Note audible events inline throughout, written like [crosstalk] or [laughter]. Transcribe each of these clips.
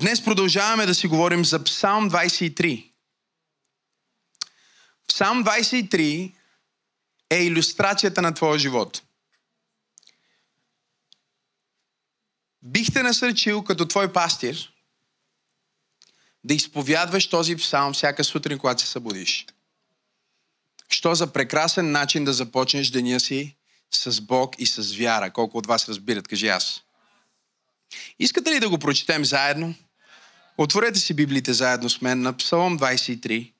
Днес продължаваме да си говорим за Псалм 23. Псалм 23 е иллюстрацията на твоя живот. Бих те насърчил като твой пастир да изповядваш този псалм всяка сутрин, когато се събудиш. Що за прекрасен начин да започнеш деня си с Бог и с вяра. Колко от вас разбират, кажи аз. Искате ли да го прочетем заедно? Отворете си Библиите заедно с мен на Псалом 23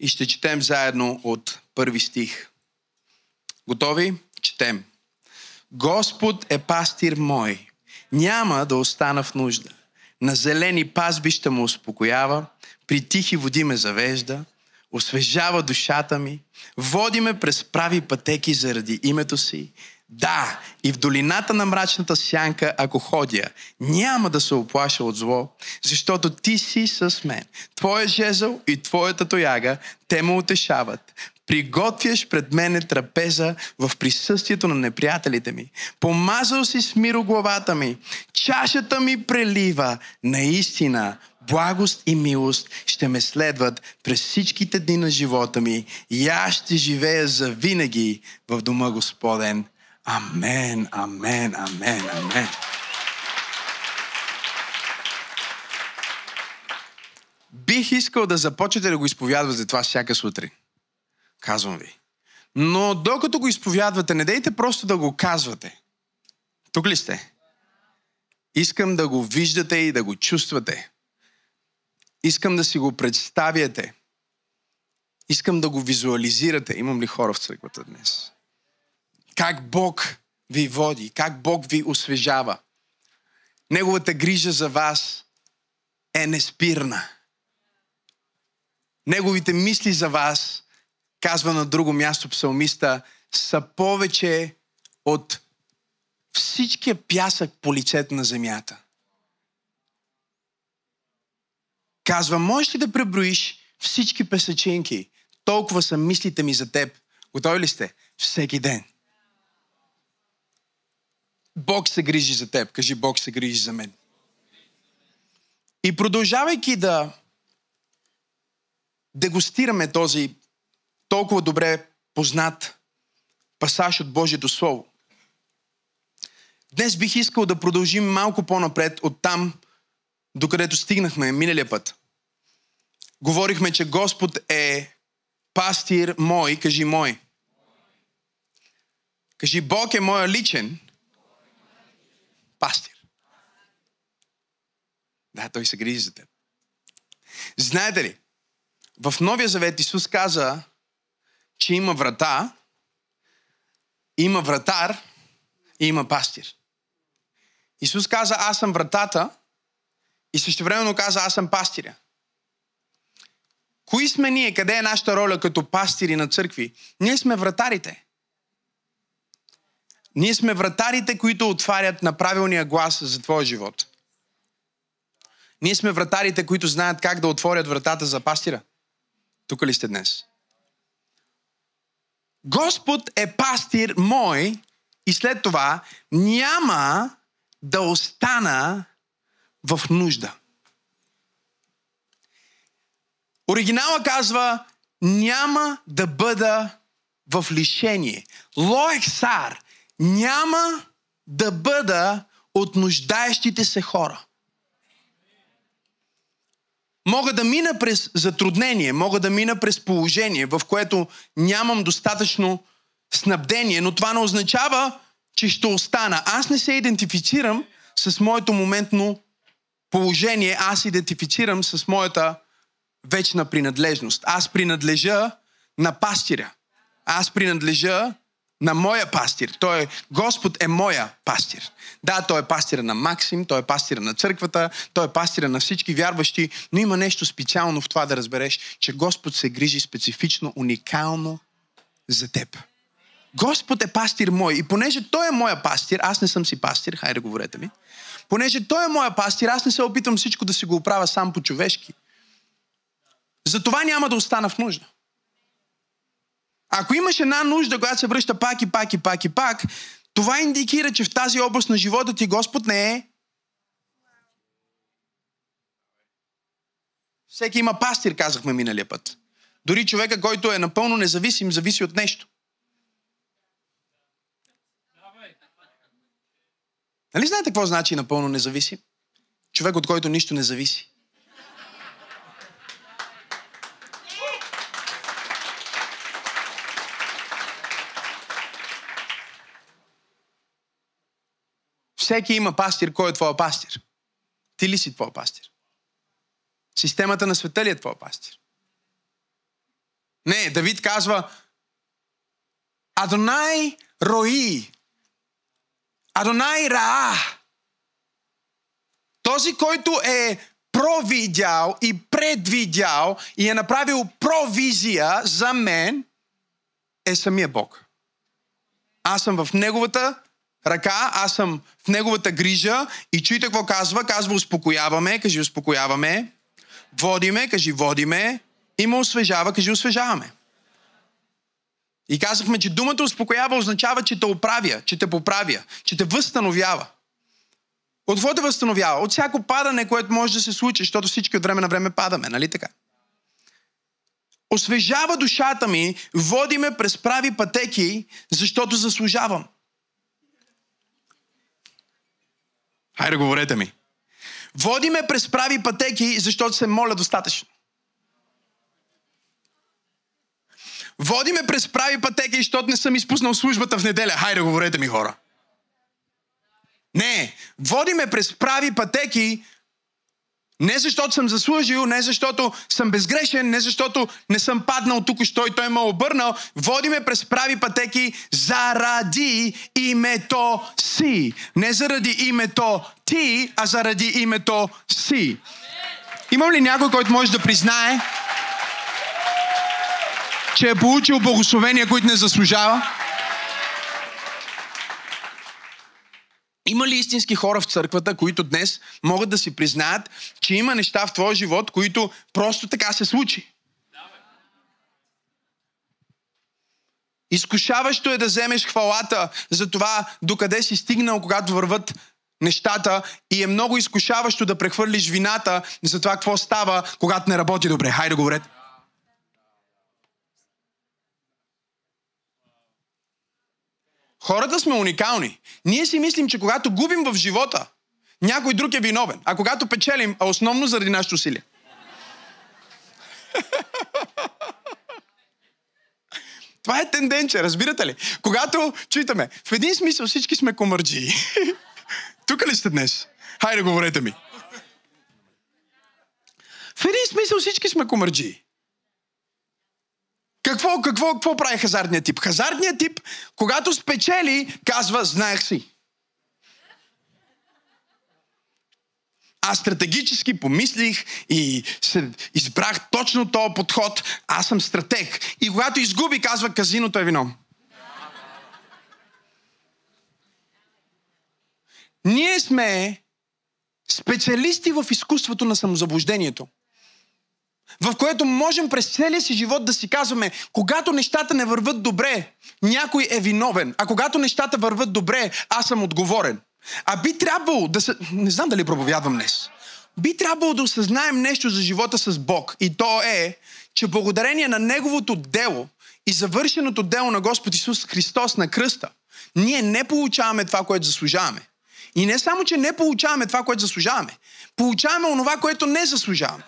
и ще четем заедно от първи стих. Готови? Четем. Господ е пастир мой. Няма да остана в нужда. На зелени пазбища му успокоява, при тихи води ме завежда, освежава душата ми, води ме през прави пътеки заради името си. Да, и в долината на мрачната сянка, ако ходя, няма да се оплаша от зло, защото ти си с мен. Твоя жезъл и твоята тояга, те ме утешават. Приготвяш пред мене трапеза в присъствието на неприятелите ми. Помазал си с миро главата ми. Чашата ми прелива. Наистина, благост и милост ще ме следват през всичките дни на живота ми и аз ще живея за винаги в дома Господен. Амен, амен, амен, амен. Бих искал да започнете да го изповядвате това всяка сутрин. Казвам ви. Но докато го изповядвате, не дейте просто да го казвате. Тук ли сте? Искам да го виждате и да го чувствате. Искам да си го представяте. Искам да го визуализирате. Имам ли хора в църквата днес? Как Бог ви води, как Бог ви освежава. Неговата грижа за вас е неспирна. Неговите мисли за вас, казва на друго място псалмиста, са повече от всичкия пясък по лицето на земята. Казва, можеш ли да преброиш всички песачинки? Толкова са мислите ми за теб. Готови ли сте? Всеки ден. Бог се грижи за теб. Кажи, Бог се грижи за мен. И продължавайки да дегустираме този толкова добре познат пасаж от Божието Слово, днес бих искал да продължим малко по-напред от там, докъдето стигнахме миналия път. Говорихме, че Господ е пастир мой, кажи мой. Кажи, Бог е моя личен пастир. Да, той се грижи за теб. Знаете ли, в Новия Завет Исус каза, че има врата, има вратар и има пастир. Исус каза, аз съм вратата и също времено каза, аз съм пастиря. Кои сме ние? Къде е нашата роля като пастири на църкви? Ние сме вратарите. Ние сме вратарите, които отварят на правилния глас за твоя живот. Ние сме вратарите, които знаят как да отворят вратата за пастира. Тук ли сте днес? Господ е пастир мой и след това няма да остана в нужда. Оригинала казва, няма да бъда в лишение. Лоексар, няма да бъда от нуждаещите се хора. Мога да мина през затруднение, мога да мина през положение, в което нямам достатъчно снабдение, но това не означава, че ще остана. Аз не се идентифицирам с моето моментно положение, аз идентифицирам с моята вечна принадлежност. Аз принадлежа на пастиря. Аз принадлежа на моя пастир. Той е, Господ е моя пастир. Да, той е пастира на Максим, той е пастира на църквата, той е пастира на всички вярващи, но има нещо специално в това да разбереш, че Господ се грижи специфично, уникално за теб. Господ е пастир мой и понеже Той е моя пастир, аз не съм си пастир, хайде говорете ми, понеже Той е моя пастир, аз не се опитвам всичко да си го оправя сам по-човешки. Затова няма да остана в нужда. Ако имаш една нужда, която се връща пак и пак и пак и пак, това индикира, че в тази област на живота ти Господ не е Всеки има пастир, казахме миналия път. Дори човека, който е напълно независим, зависи от нещо. Нали знаете какво значи напълно независим? Човек, от който нищо не зависи. Всеки има пастир. Кой е твоя пастир? Ти ли си твоя пастир? Системата на света ли е твоя пастир? Не, Давид казва Адонай Рои. Адонай Раа. Този, който е провидял и предвидял и е направил провизия за мен, е самия Бог. Аз съм в Неговата ръка, аз съм в Неговата грижа и чуйте какво казва. Казва успокояваме, кажи успокояваме. Водиме, кажи водиме. И ме освежава, кажи освежаваме. И казахме, че думата успокоява означава, че те оправя, че те поправя, че те възстановява. От какво те възстановява? От всяко падане, което може да се случи, защото всички от време на време падаме, нали така? Освежава душата ми, води ме през прави пътеки, защото заслужавам. Хайде, говорете ми. Води ме през прави пътеки, защото се моля достатъчно. Води ме през прави пътеки, защото не съм изпуснал службата в неделя. Хайде, говорете ми, хора. Не, води ме през прави пътеки, не защото съм заслужил, не защото съм безгрешен, не защото не съм паднал тук, що и той ме обърнал. Води ме през прави пътеки заради името си. Не заради името ти, а заради името си. Имам ли някой, който може да признае, че е получил благословения, които не заслужава? Има ли истински хора в църквата, които днес могат да си признаят, че има неща в твоя живот, които просто така се случи? Изкушаващо е да вземеш хвалата за това, докъде си стигнал, когато върват нещата и е много изкушаващо да прехвърлиш вината за това какво става, когато не работи добре. Хайде говорете. Хората сме уникални. Ние си мислим, че когато губим в живота, някой друг е виновен. А когато печелим, а основно заради нашето усилие. [laughs] Това е тенденция, разбирате ли? Когато, чуйте в един смисъл всички сме комърджи. [laughs] Тук ли сте днес? Хайде, говорете ми. В един смисъл всички сме комърджи. Какво, какво, какво прави хазартният тип? Хазартният тип, когато спечели, казва, знаех си. Аз стратегически помислих и се избрах точно този подход. Аз съм стратег. И когато изгуби, казва, казиното е вино. Ние сме специалисти в изкуството на самозаблуждението в което можем през целия си живот да си казваме, когато нещата не върват добре, някой е виновен, а когато нещата върват добре, аз съм отговорен. А би трябвало да се... Не знам дали проповядвам днес. Би трябвало да осъзнаем нещо за живота с Бог. И то е, че благодарение на Неговото дело и завършеното дело на Господ Исус Христос на кръста, ние не получаваме това, което заслужаваме. И не само, че не получаваме това, което заслужаваме, получаваме онова, което не заслужаваме.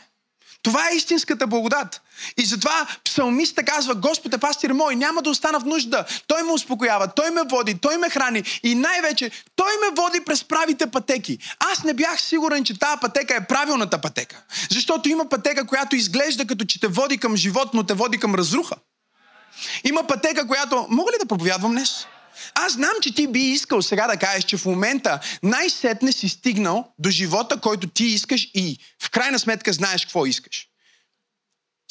Това е истинската благодат. И затова псалмиста казва, Господ е пастир мой, няма да остана в нужда. Той ме успокоява, Той ме води, Той ме храни и най-вече Той ме води през правите пътеки. Аз не бях сигурен, че тази пътека е правилната пътека. Защото има пътека, която изглежда като че те води към живот, но те води към разруха. Има пътека, която... Мога ли да проповядвам днес? Аз знам, че ти би искал сега да кажеш, че в момента най-сетне си стигнал до живота, който ти искаш и в крайна сметка знаеш какво искаш.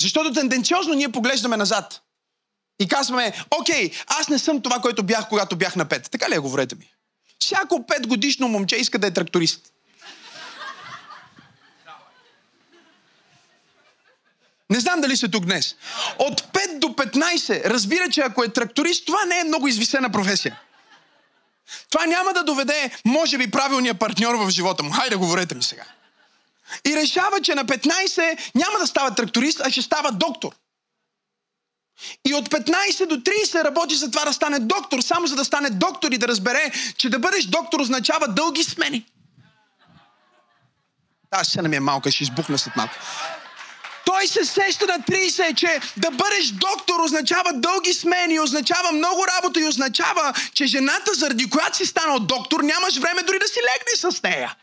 Защото тенденциозно ние поглеждаме назад и казваме, окей, аз не съм това, което бях, когато бях на пет. Така ли е, говорете ми? Всяко пет годишно момче иска да е тракторист. Не знам дали сте тук днес. От 5 до 15 разбира, че ако е тракторист, това не е много извисена професия. Това няма да доведе, може би, правилния партньор в живота му. Хайде, говорете ми сега. И решава, че на 15 няма да става тракторист, а ще става доктор. И от 15 до 30 работи за това да стане доктор, само за да стане доктор и да разбере, че да бъдеш доктор означава дълги смени. Тази сцена ми е малка, ще избухна след малко. Той се сеща на 30, че да бъдеш доктор означава дълги смени, означава много работа и означава, че жената, заради която си станал доктор, нямаш време дори да си легнеш с нея.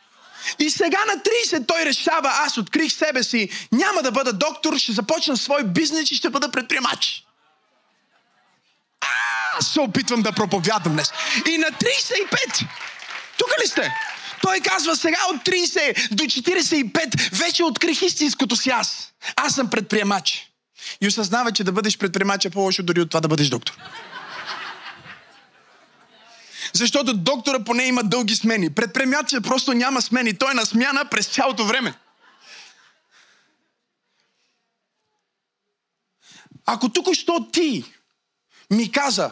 И сега на 30 той решава, аз открих себе си, няма да бъда доктор, ще започна свой бизнес и ще бъда предприемач. Аз се опитвам да проповядвам днес. И на 35, тук ли сте? Той казва сега от 30 до 45 вече открих истинското си аз. Аз съм предприемач. И осъзнава, че да бъдеш предприемач е по-лошо дори от това да бъдеш доктор. Защото доктора поне има дълги смени. Предприемачът просто няма смени. Той е на смяна през цялото време. Ако тук що ти ми каза,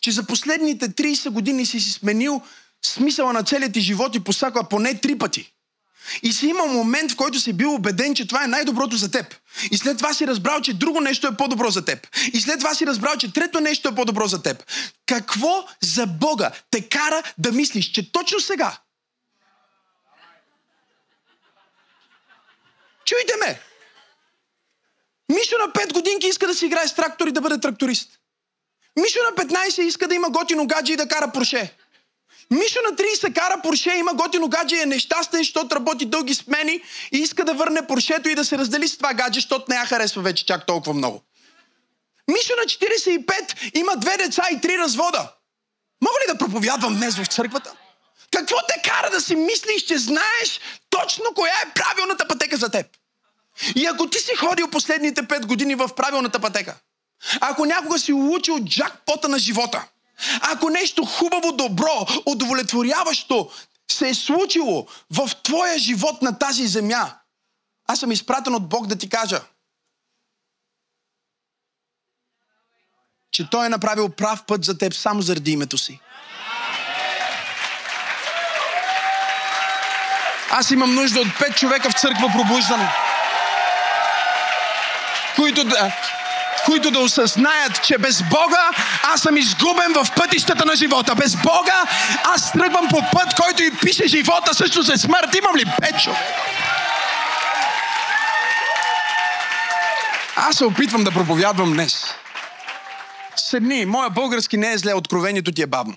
че за последните 30 години си си сменил смисъла на целият ти живот и посаква поне три пъти. И си имал момент, в който си бил убеден, че това е най-доброто за теб. И след това си разбрал, че друго нещо е по-добро за теб. И след това си разбрал, че трето нещо е по-добро за теб. Какво за Бога те кара да мислиш, че точно сега Чуйте ме! Мишо на 5 годинки иска да си играе с трактор и да бъде тракторист. Мишо на 15 иска да има готино гадже и да кара Порше. Мишо на 30 кара Порше, има готино гадже е нещастен, защото работи дълги смени и иска да върне Поршето и да се раздели с това гадже, защото не я харесва вече чак толкова много. Мишо на 45 има две деца и три развода. Мога ли да проповядвам днес в църквата? Какво те кара да си мислиш, че знаеш точно коя е правилната пътека за теб? И ако ти си ходил последните 5 години в правилната пътека, ако някога си улучил джакпота на живота, ако нещо хубаво, добро, удовлетворяващо се е случило в твоя живот на тази земя, аз съм изпратен от Бог да ти кажа, че Той е направил прав път за теб само заради името си. Аз имам нужда от пет човека в църква пробуждане, които да, които да осъзнаят, че без Бога аз съм изгубен в пътищата на живота. Без Бога аз тръгвам по път, който и пише живота също за смърт. Имам ли човека? Аз се опитвам да проповядвам днес. Седни, моя български не е зле, откровението ти е бавно.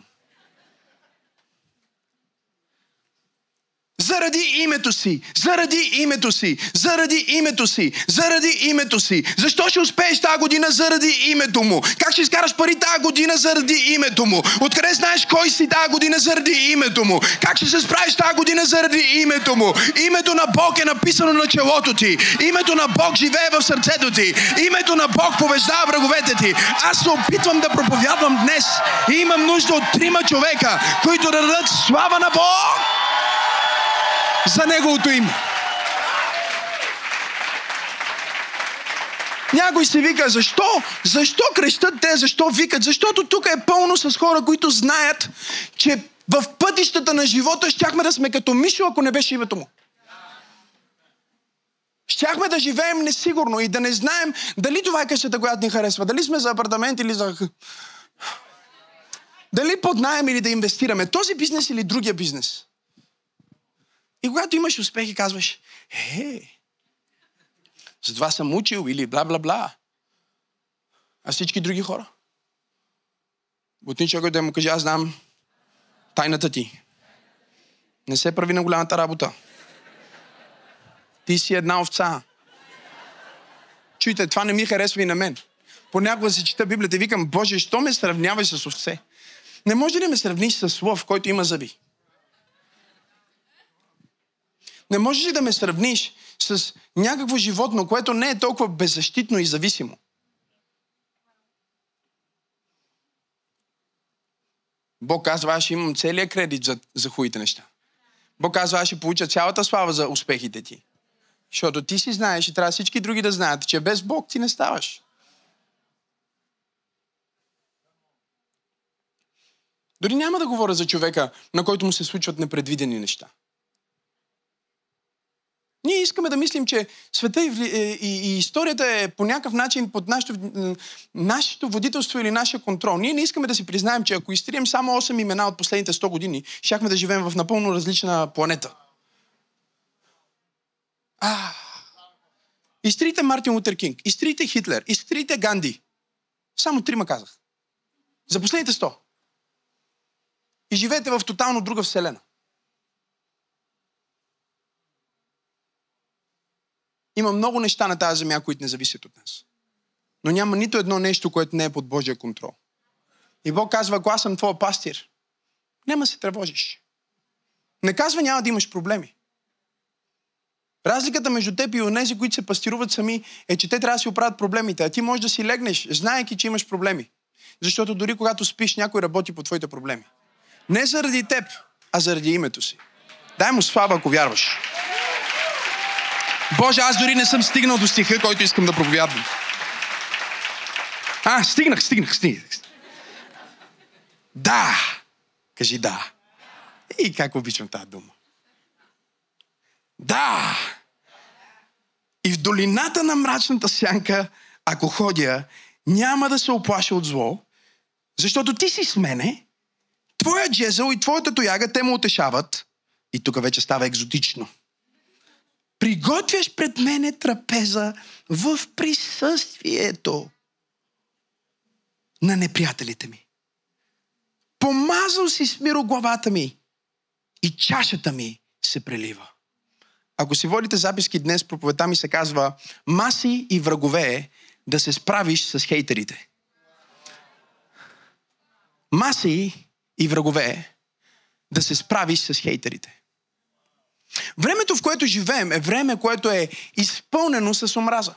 Заради името си, заради името си, заради името си, заради името си. Защо ще успееш тази година заради името му? Как ще изкараш пари тази година заради името му? Откъде знаеш кой си тази година заради името му? Как ще се справиш тази година заради името му? Името на Бог е написано на челото ти. Името на Бог живее в сърцето ти. Името на Бог побеждава враговете ти. Аз се опитвам да проповядвам днес и имам нужда от трима човека, които да дадат слава на Бог за Неговото име. Някой си вика, защо? Защо крещат те? Защо викат? Защото тук е пълно с хора, които знаят, че в пътищата на живота щяхме да сме като Мишо, ако не беше името му. Щяхме да живеем несигурно и да не знаем дали това е къщата, която ни харесва. Дали сме за апартамент или за... Дали под найем или да инвестираме. Този бизнес или другия бизнес. И когато имаш успех и казваш, е, затова съм учил или бла-бла-бла. А всички други хора? Бутни човек да му каже, аз знам тайната ти. Не се прави на голямата работа. Ти си една овца. Чуйте, това не ми харесва и на мен. Понякога се чета Библията и викам, Боже, що ме сравняваш с овце? Не може ли ме сравниш с лъв, който има зъби? Не можеш ли да ме сравниш с някакво животно, което не е толкова беззащитно и зависимо? Бог казва, аз ще имам целият кредит за, за хубавите неща. Бог казва, аз ще получа цялата слава за успехите ти. Защото ти си знаеш и трябва всички други да знаят, че без Бог ти не ставаш. Дори няма да говоря за човека, на който му се случват непредвидени неща. Ние искаме да мислим, че света и, и, и историята е по някакъв начин под нашето, нашето водителство или нашия контрол. Ние не искаме да си признаем, че ако изтрием само 8 имена от последните 100 години, щяхме да живеем в напълно различна планета. А, изтрите Мартин Лутер Кинг, изтрите Хитлер, изтрите Ганди. Само трима казах. За последните 100. И живеете в тотално друга вселена. Има много неща на тази земя, които не зависят от нас. Но няма нито едно нещо, което не е под Божия контрол. И Бог казва, ако аз съм твой пастир, няма се тревожиш. Не казва, няма да имаш проблеми. Разликата между теб и онези, които се пастируват сами, е, че те трябва да си оправят проблемите, а ти можеш да си легнеш, знаеки, че имаш проблеми. Защото дори когато спиш, някой работи по твоите проблеми. Не заради теб, а заради името си. Дай му слава, ако вярваш. Боже, аз дори не съм стигнал до стиха, който искам да проповядвам. А, стигнах, стигнах, стигнах. Да! Кажи да. И как обичам тази дума. Да! И в долината на мрачната сянка, ако ходя, няма да се оплаша от зло, защото ти си с мене, твоя джезъл и твоята тояга те му утешават. И тук вече става екзотично. Приготвяш пред мене трапеза в присъствието на неприятелите ми. Помазал си с миро главата ми и чашата ми се прелива. Ако си водите записки днес, проповедта ми се казва Маси и врагове да се справиш с хейтерите. Маси и врагове да се справиш с хейтерите. Времето, в което живеем, е време, което е изпълнено с омраза.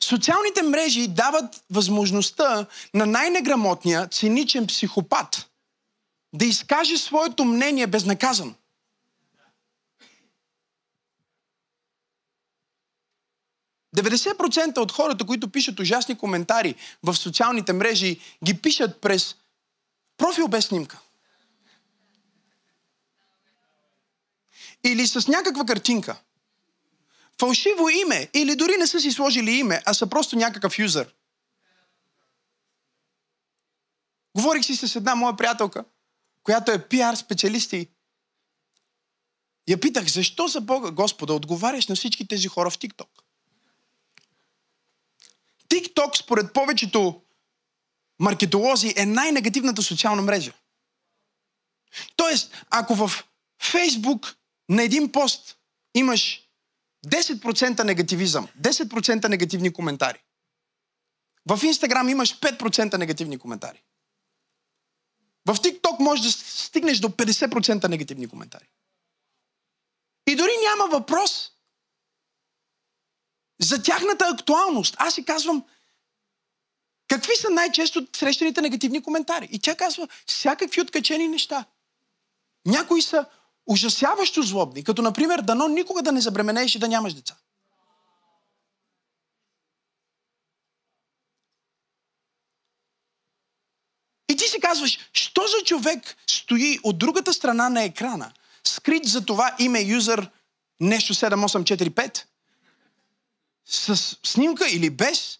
Социалните мрежи дават възможността на най-неграмотния, циничен психопат да изкаже своето мнение безнаказано. процента от хората, които пишат ужасни коментари в социалните мрежи, ги пишат през профил без снимка. Или с някаква картинка, фалшиво име, или дори не са си сложили име, а са просто някакъв юзър. Говорих си с една моя приятелка, която е пиар специалист и я питах, защо за Бога, Господа, отговаряш на всички тези хора в ТикТок? ТикТок, според повечето маркетолози, е най-негативната социална мрежа. Тоест, ако в Фейсбук на един пост имаш 10% негативизъм, 10% негативни коментари. В Инстаграм имаш 5% негативни коментари. В ТикТок можеш да стигнеш до 50% негативни коментари. И дори няма въпрос за тяхната актуалност. Аз си казвам, какви са най-често срещаните негативни коментари? И тя казва, всякакви откачени неща. Някои са ужасяващо злобни, като например, дано никога да не забременееш и да нямаш деца. И ти си казваш, що за човек стои от другата страна на екрана, скрит за това име юзър нещо 7845, с снимка или без,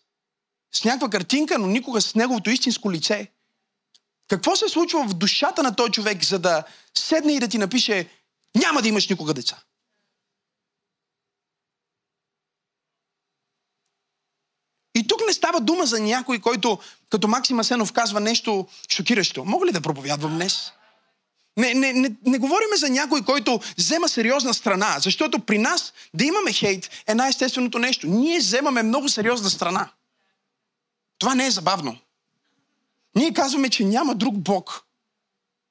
с някаква картинка, но никога с неговото истинско лице. Какво се случва в душата на този човек, за да седне и да ти напише няма да имаш никога деца? И тук не става дума за някой, който като Максим Асенов казва нещо шокиращо. Мога ли да проповядвам днес? Не, не, не, не говориме за някой, който взема сериозна страна, защото при нас да имаме хейт е най-естественото нещо. Ние вземаме много сериозна страна. Това не е забавно. Ние казваме, че няма друг Бог.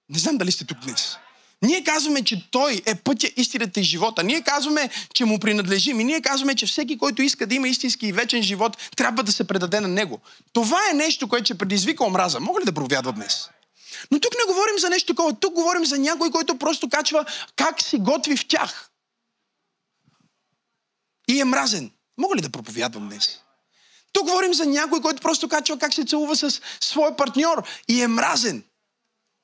Не знам дали сте тук днес. Ние казваме, че Той е пътя, истината и живота. Ние казваме, че му принадлежим. И ние казваме, че всеки, който иска да има истински и вечен живот, трябва да се предаде на Него. Това е нещо, което ще предизвика омраза. Мога ли да провядва днес? Но тук не говорим за нещо такова. Тук говорим за някой, който просто качва как си готви в тях. И е мразен. Мога ли да проповядвам днес? Тук говорим за някой, който просто качва как се целува с своя партньор и е мразен.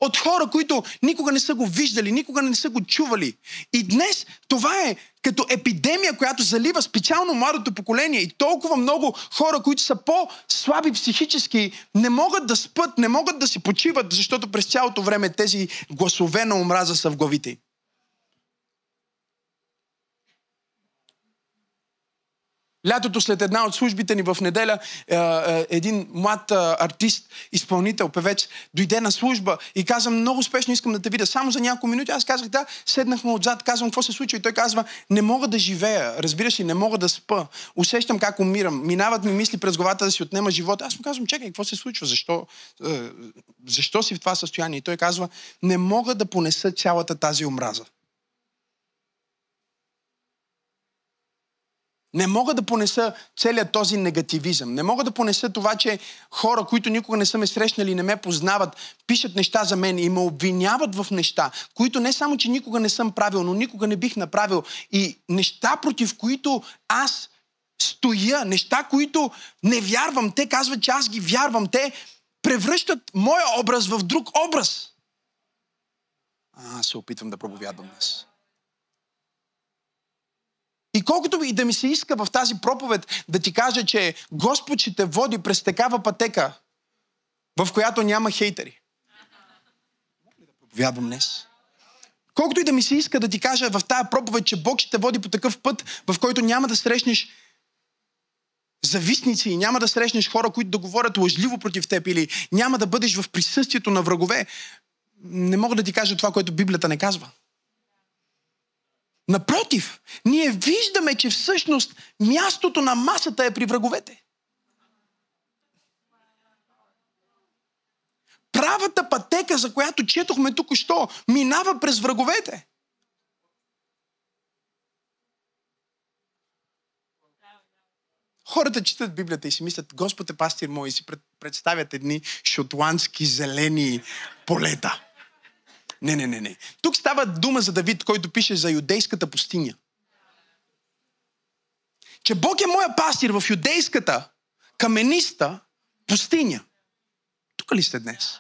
От хора, които никога не са го виждали, никога не са го чували. И днес това е като епидемия, която залива специално младото поколение и толкова много хора, които са по-слаби психически, не могат да спът, не могат да си почиват, защото през цялото време тези гласове на омраза са в главите им. Лятото след една от службите ни в неделя, е, е, един млад е, артист, изпълнител, певец, дойде на служба и каза, много успешно искам да те видя. Само за няколко минути аз казах, да, седнахме отзад, казвам, какво се случва и той казва, не мога да живея, разбираш ли, не мога да спа. Усещам как умирам. Минават ми мисли през главата да си отнема живота. Аз му казвам, чекай, какво се случва? Защо, защо си в това състояние? И той казва, не мога да понеса цялата тази омраза. Не мога да понеса целият този негативизъм. Не мога да понеса това, че хора, които никога не са ме срещнали, не ме познават, пишат неща за мен и ме обвиняват в неща, които не само, че никога не съм правил, но никога не бих направил. И неща, против които аз стоя, неща, които не вярвам. Те казват, че аз ги вярвам. Те превръщат моя образ в друг образ. А, се опитвам да проповядвам днес. И колкото и да ми се иска в тази проповед да ти кажа, че Господ ще те води през такава пътека, в която няма хейтери. Мога днес? Колкото и да ми се иска да ти кажа в тази проповед, че Бог ще те води по такъв път, в който няма да срещнеш завистници и няма да срещнеш хора, които да говорят лъжливо против теб или няма да бъдеш в присъствието на врагове, не мога да ти кажа това, което Библията не казва. Напротив, ние виждаме, че всъщност мястото на масата е при враговете. Правата пътека, за която четохме тук що, минава през враговете. Хората четат Библията и си мислят, Господ е пастир мой и си представят едни шотландски зелени полета. Не, не, не, не. Тук става дума за Давид, който пише за юдейската пустиня. Че Бог е моя пастир в юдейската камениста пустиня. Тук ли сте днес?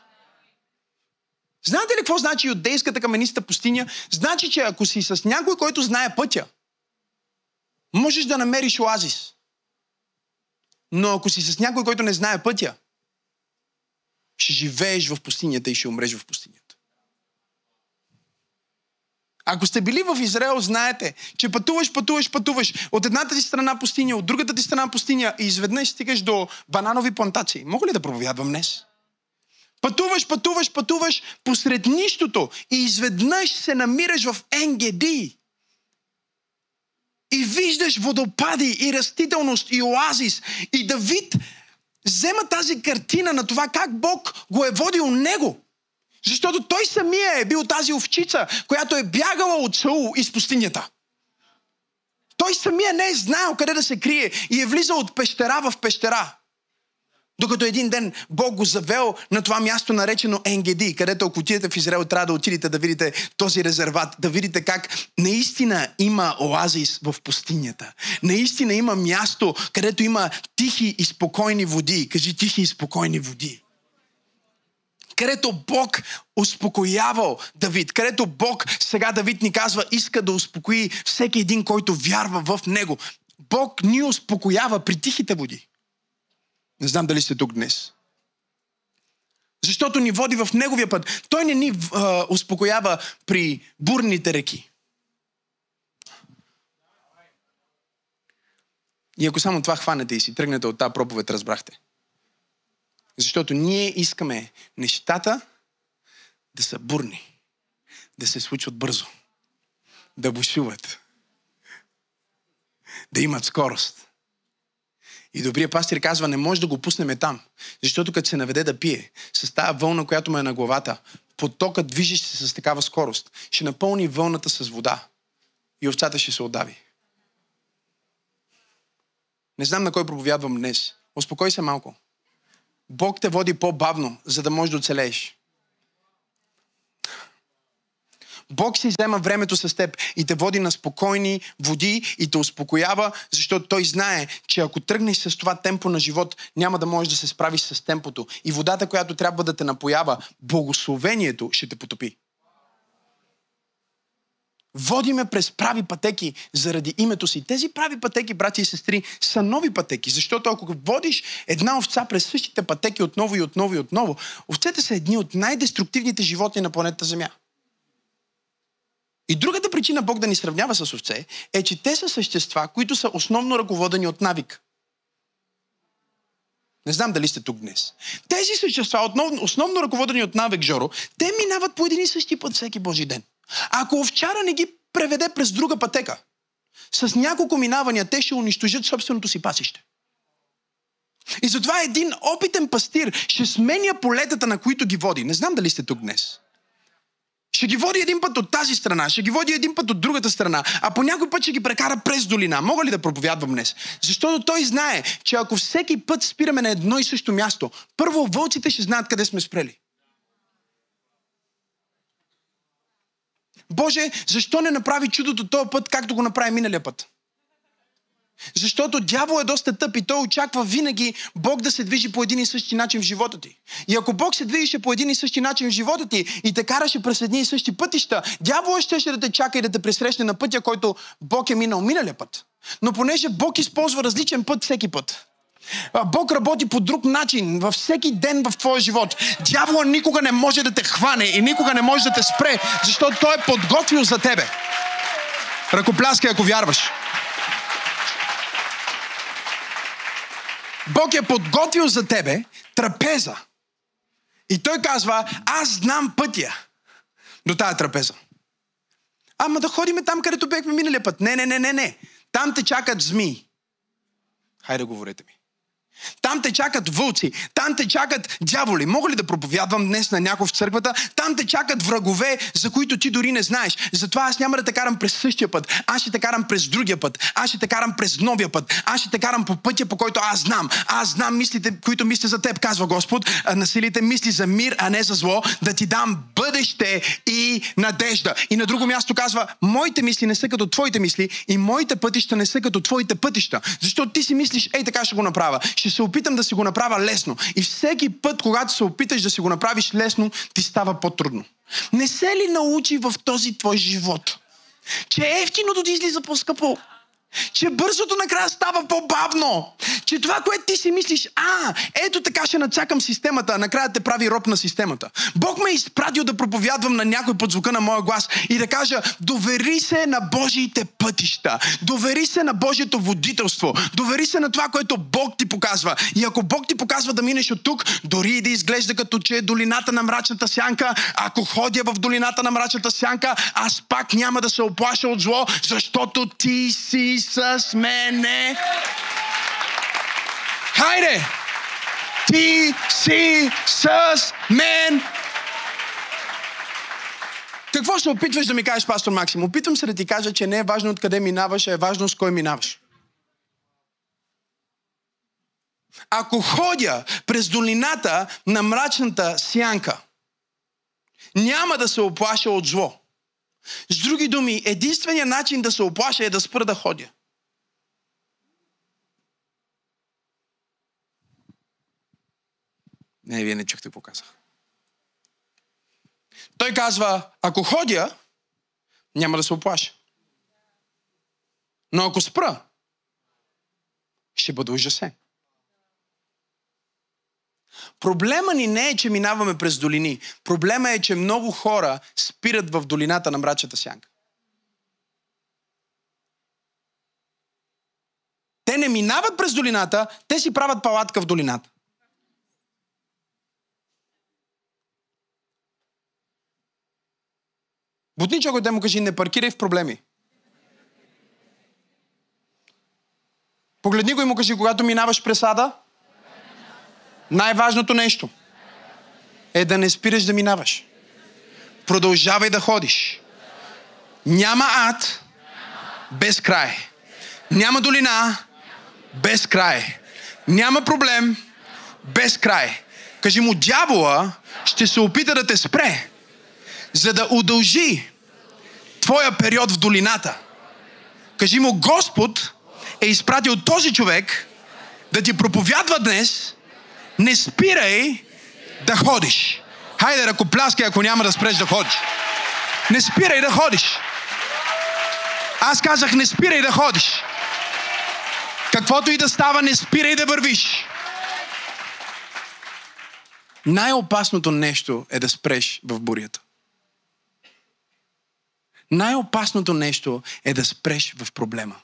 Знаете ли какво значи юдейската камениста пустиня? Значи, че ако си с някой, който знае пътя, можеш да намериш оазис. Но ако си с някой, който не знае пътя, ще живееш в пустинята и ще умреш в пустинята. Ако сте били в Израел, знаете, че пътуваш, пътуваш, пътуваш от едната ти страна пустиня, от другата ти страна пустиня и изведнъж стигаш до бананови плантации. Мога ли да проповядвам днес? Пътуваш, пътуваш, пътуваш посред нищото и изведнъж се намираш в НГД. И виждаш водопади и растителност и оазис. И Давид взема тази картина на това как Бог го е водил него. Защото той самия е бил тази овчица, която е бягала от Саул из пустинята. Той самия не е знаел къде да се крие и е влизал от пещера в пещера. Докато един ден Бог го завел на това място наречено Енгеди, където ако отидете в Израел, трябва да отидете да видите този резерват, да видите как наистина има оазис в пустинята. Наистина има място, където има тихи и спокойни води. Кажи тихи и спокойни води където Бог успокоявал Давид, където Бог сега Давид ни казва, иска да успокои всеки един, който вярва в Него. Бог ни успокоява при тихите води. Не знам дали сте тук днес. Защото ни води в Неговия път. Той не ни а, успокоява при бурните реки. И ако само това хванете и си тръгнете от тази проповед, разбрахте. Защото ние искаме нещата да са бурни, да се случват бързо, да бушуват, да имат скорост. И добрия пастир казва, не може да го пуснем там, защото като се наведе да пие, с тази вълна, която му е на главата, потокът движещ се с такава скорост, ще напълни вълната с вода и овцата ще се отдави. Не знам на кой проповядвам днес. Успокой се малко. Бог те води по-бавно, за да можеш да оцелееш. Бог си взема времето с теб и те води на спокойни води и те успокоява, защото Той знае, че ако тръгнеш с това темпо на живот, няма да можеш да се справиш с темпото. И водата, която трябва да те напоява, благословението ще те потопи. Водиме през прави пътеки заради името си. Тези прави пътеки, брати и сестри, са нови пътеки, защото ако водиш една овца през същите пътеки отново и отново и отново, овцете са едни от най-деструктивните животни на планетата Земя. И другата причина Бог да ни сравнява с овце е, че те са същества, които са основно ръководени от навик. Не знам дали сте тук днес. Тези същества, основно, основно ръководени от навик, Жоро, те минават по един и същи път всеки Божи ден. Ако овчара не ги преведе през друга пътека, с няколко минавания те ще унищожат собственото си пасище. И затова един опитен пастир ще сменя полетата, на които ги води. Не знам дали сте тук днес. Ще ги води един път от тази страна, ще ги води един път от другата страна, а по някой път ще ги прекара през долина. Мога ли да проповядвам днес? Защото той знае, че ако всеки път спираме на едно и също място, първо вълците ще знаят къде сме спрели. Боже, защо не направи чудото този път, както го направи миналия път? Защото дявол е доста тъп и той очаква винаги Бог да се движи по един и същи начин в живота ти. И ако Бог се движеше по един и същи начин в живота ти и те караше през едни и същи пътища, дявол ще, ще да те чака и да те пресрещне на пътя, който Бог е минал миналия път. Но понеже Бог използва различен път всеки път, Бог работи по друг начин във всеки ден в твоя живот. Дявола никога не може да те хване и никога не може да те спре, защото той е подготвил за тебе. Ръкопляскай, ако вярваш. Бог е подготвил за тебе трапеза. И той казва, аз знам пътя до тая трапеза. Ама да ходиме там, където бехме миналия път. Не, не, не, не, не. Там те чакат змии. Хайде, говорете ми. Там те чакат вълци, там те чакат дяволи. Мога ли да проповядвам днес на някой в църквата? Там те чакат врагове, за които ти дори не знаеш. Затова аз няма да те карам през същия път. Аз ще те карам през другия път. Аз ще те карам през новия път. Аз ще те карам по пътя, по който аз знам. Аз знам мислите, които мисля за теб, казва Господ. Насилите мисли за мир, а не за зло. Да ти дам бъдеще и надежда. И на друго място казва, моите мисли не са като твоите мисли и моите пътища не са като твоите пътища. Защото ти си мислиш, ей така ще го направя. Ще ще се опитам да си го направя лесно. И всеки път, когато се опиташ да си го направиш лесно, ти става по-трудно. Не се ли научи в този твой живот, че ефтиното ти излиза по-скъпо? Че бързото накрая става по-бавно. Че това, което ти си мислиш, а, ето така ще нацакам системата, а накрая те прави роб на системата. Бог ме е изпратил да проповядвам на някой под звука на моя глас и да кажа, довери се на Божиите пътища. Довери се на Божието водителство. Довери се на това, което Бог ти показва. И ако Бог ти показва да минеш от тук, дори и да изглежда като че е долината на мрачната сянка, ако ходя в долината на мрачната сянка, аз пак няма да се оплаша от зло, защото ти си с мене. Хайде! Ти си с мен. Какво се опитваш да ми кажеш, пастор Максим? Опитвам се да ти кажа, че не е важно откъде минаваш, а е важно с кой минаваш. Ако ходя през долината на мрачната сянка, няма да се оплаша от зло. С други думи, единственият начин да се оплаша е да спра да ходя. Не, вие не чухте какво. Той казва, ако ходя, няма да се оплаша. Но ако спра, ще бъда ужасен. Проблема ни не е, че минаваме през долини. Проблема е, че много хора спират в долината на мрачата сянка. Те не минават през долината, те си правят палатка в долината. Бутни човек да му кажи, не паркирай в проблеми. Погледни го и му кажи, когато минаваш през ада, най-важното нещо е да не спираш да минаваш. Продължавай да ходиш. Няма ад без край. Няма долина без край. Няма проблем без край. Кажи му, дявола ще се опита да те спре, за да удължи твоя период в долината. Кажи му, Господ е изпратил този човек да ти проповядва днес, не спирай да ходиш. Хайде, ръкопляскай, ако няма да спреш да ходиш. Не спирай да ходиш. Аз казах, не спирай да ходиш. Каквото и да става, не спирай да вървиш. Най-опасното нещо е да спреш в бурята. Най-опасното нещо е да спреш в проблема.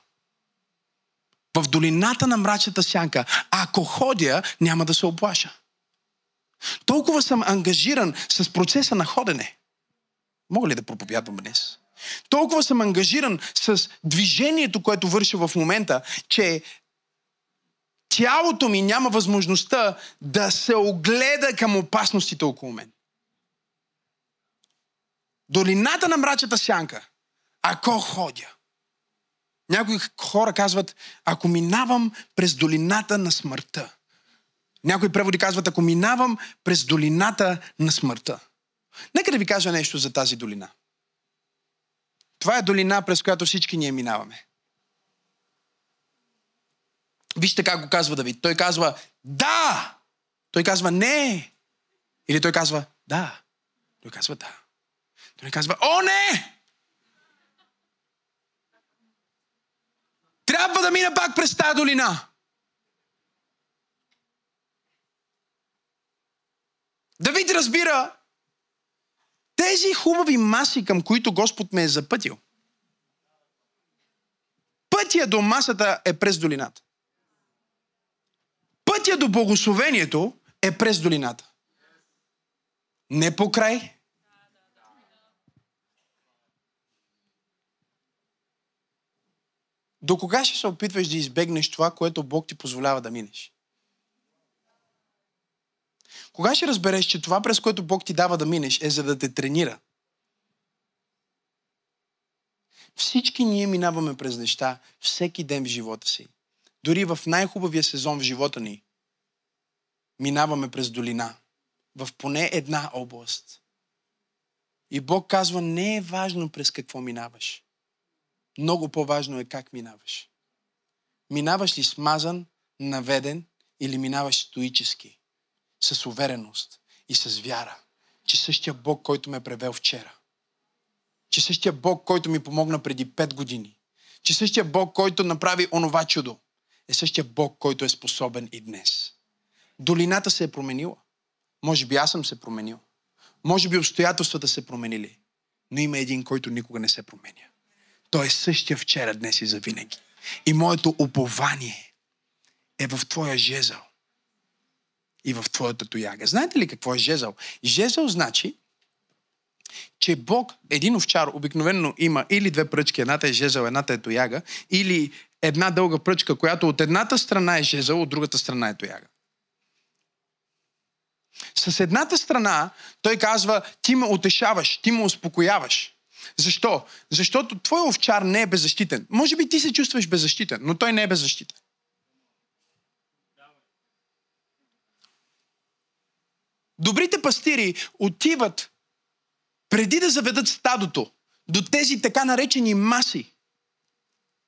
В долината на мрачната сянка, ако ходя, няма да се оплаша. Толкова съм ангажиран с процеса на ходене. Мога ли да проповядвам днес? Толкова съм ангажиран с движението, което върша в момента, че тялото ми няма възможността да се огледа към опасностите около мен. Долината на мрачата сянка, ако ходя. Някои хора казват, ако минавам през долината на смъртта. Някои преводи казват, ако минавам през долината на смъртта. Нека да ви кажа нещо за тази долина. Това е долина, през която всички ние минаваме. Вижте как го казва Давид. Той казва да! Той казва не! Или той казва да. Той казва да. Той казва о не! Трябва да мина пак през тази долина. Давид разбира тези хубави маси, към които Господ ме е запътил. Пътя до масата е през долината. Пътя до благословението е през долината. Не по край. До кога ще се опитваш да избегнеш това, което Бог ти позволява да минеш? Кога ще разбереш, че това, през което Бог ти дава да минеш, е за да те тренира? Всички ние минаваме през неща всеки ден в живота си. Дори в най-хубавия сезон в живота ни минаваме през долина. В поне една област. И Бог казва, не е важно през какво минаваш. Много по-важно е как минаваш. Минаваш ли смазан, наведен или минаваш стоически? С увереност и с вяра, че същия Бог, който ме е превел вчера, че същия Бог, който ми помогна преди 5 години, че същия Бог, който направи онова чудо, е същия Бог, който е способен и днес. Долината се е променила. Може би аз съм се променил. Може би обстоятелствата се променили. Но има един, който никога не се променя. Той е същия вчера, днес и завинаги. И моето упование е в Твоя жезъл и в Твоята тояга. Знаете ли какво е жезъл? Жезъл значи, че Бог, един овчар обикновено има или две пръчки, едната е жезъл, едната е тояга, или една дълга пръчка, която от едната страна е жезъл, от другата страна е тояга. С едната страна той казва, ти ме утешаваш, ти ме успокояваш. Защо? Защото твой овчар не е беззащитен. Може би ти се чувстваш беззащитен, но той не е беззащитен. Добрите пастири отиват преди да заведат стадото до тези така наречени маси.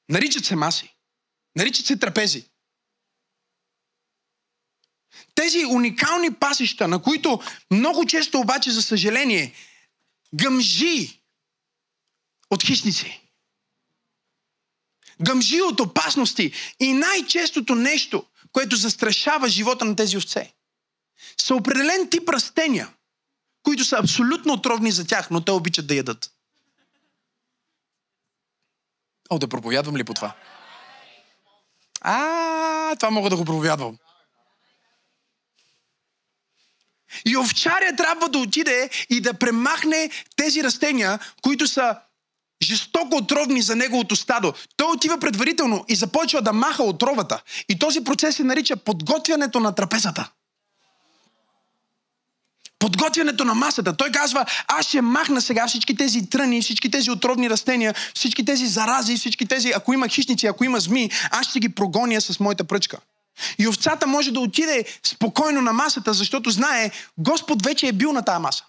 Наричат се маси. Наричат се трапези. Тези уникални пасища, на които много често обаче, за съжаление, гъмжи от хищници. Гъмжи от опасности. И най-честото нещо, което застрашава живота на тези овце, са определен тип растения, които са абсолютно отровни за тях, но те обичат да ядат. О, да проповядвам ли по това? А, това мога да го проповядвам. И овчаря трябва да отиде и да премахне тези растения, които са жестоко отровни за неговото стадо. Той отива предварително и започва да маха отровата. И този процес се нарича подготвянето на трапезата. Подготвянето на масата. Той казва, аз ще махна сега всички тези тръни, всички тези отровни растения, всички тези зарази, всички тези, ако има хищници, ако има зми, аз ще ги прогоня с моята пръчка. И овцата може да отиде спокойно на масата, защото знае, Господ вече е бил на тази маса.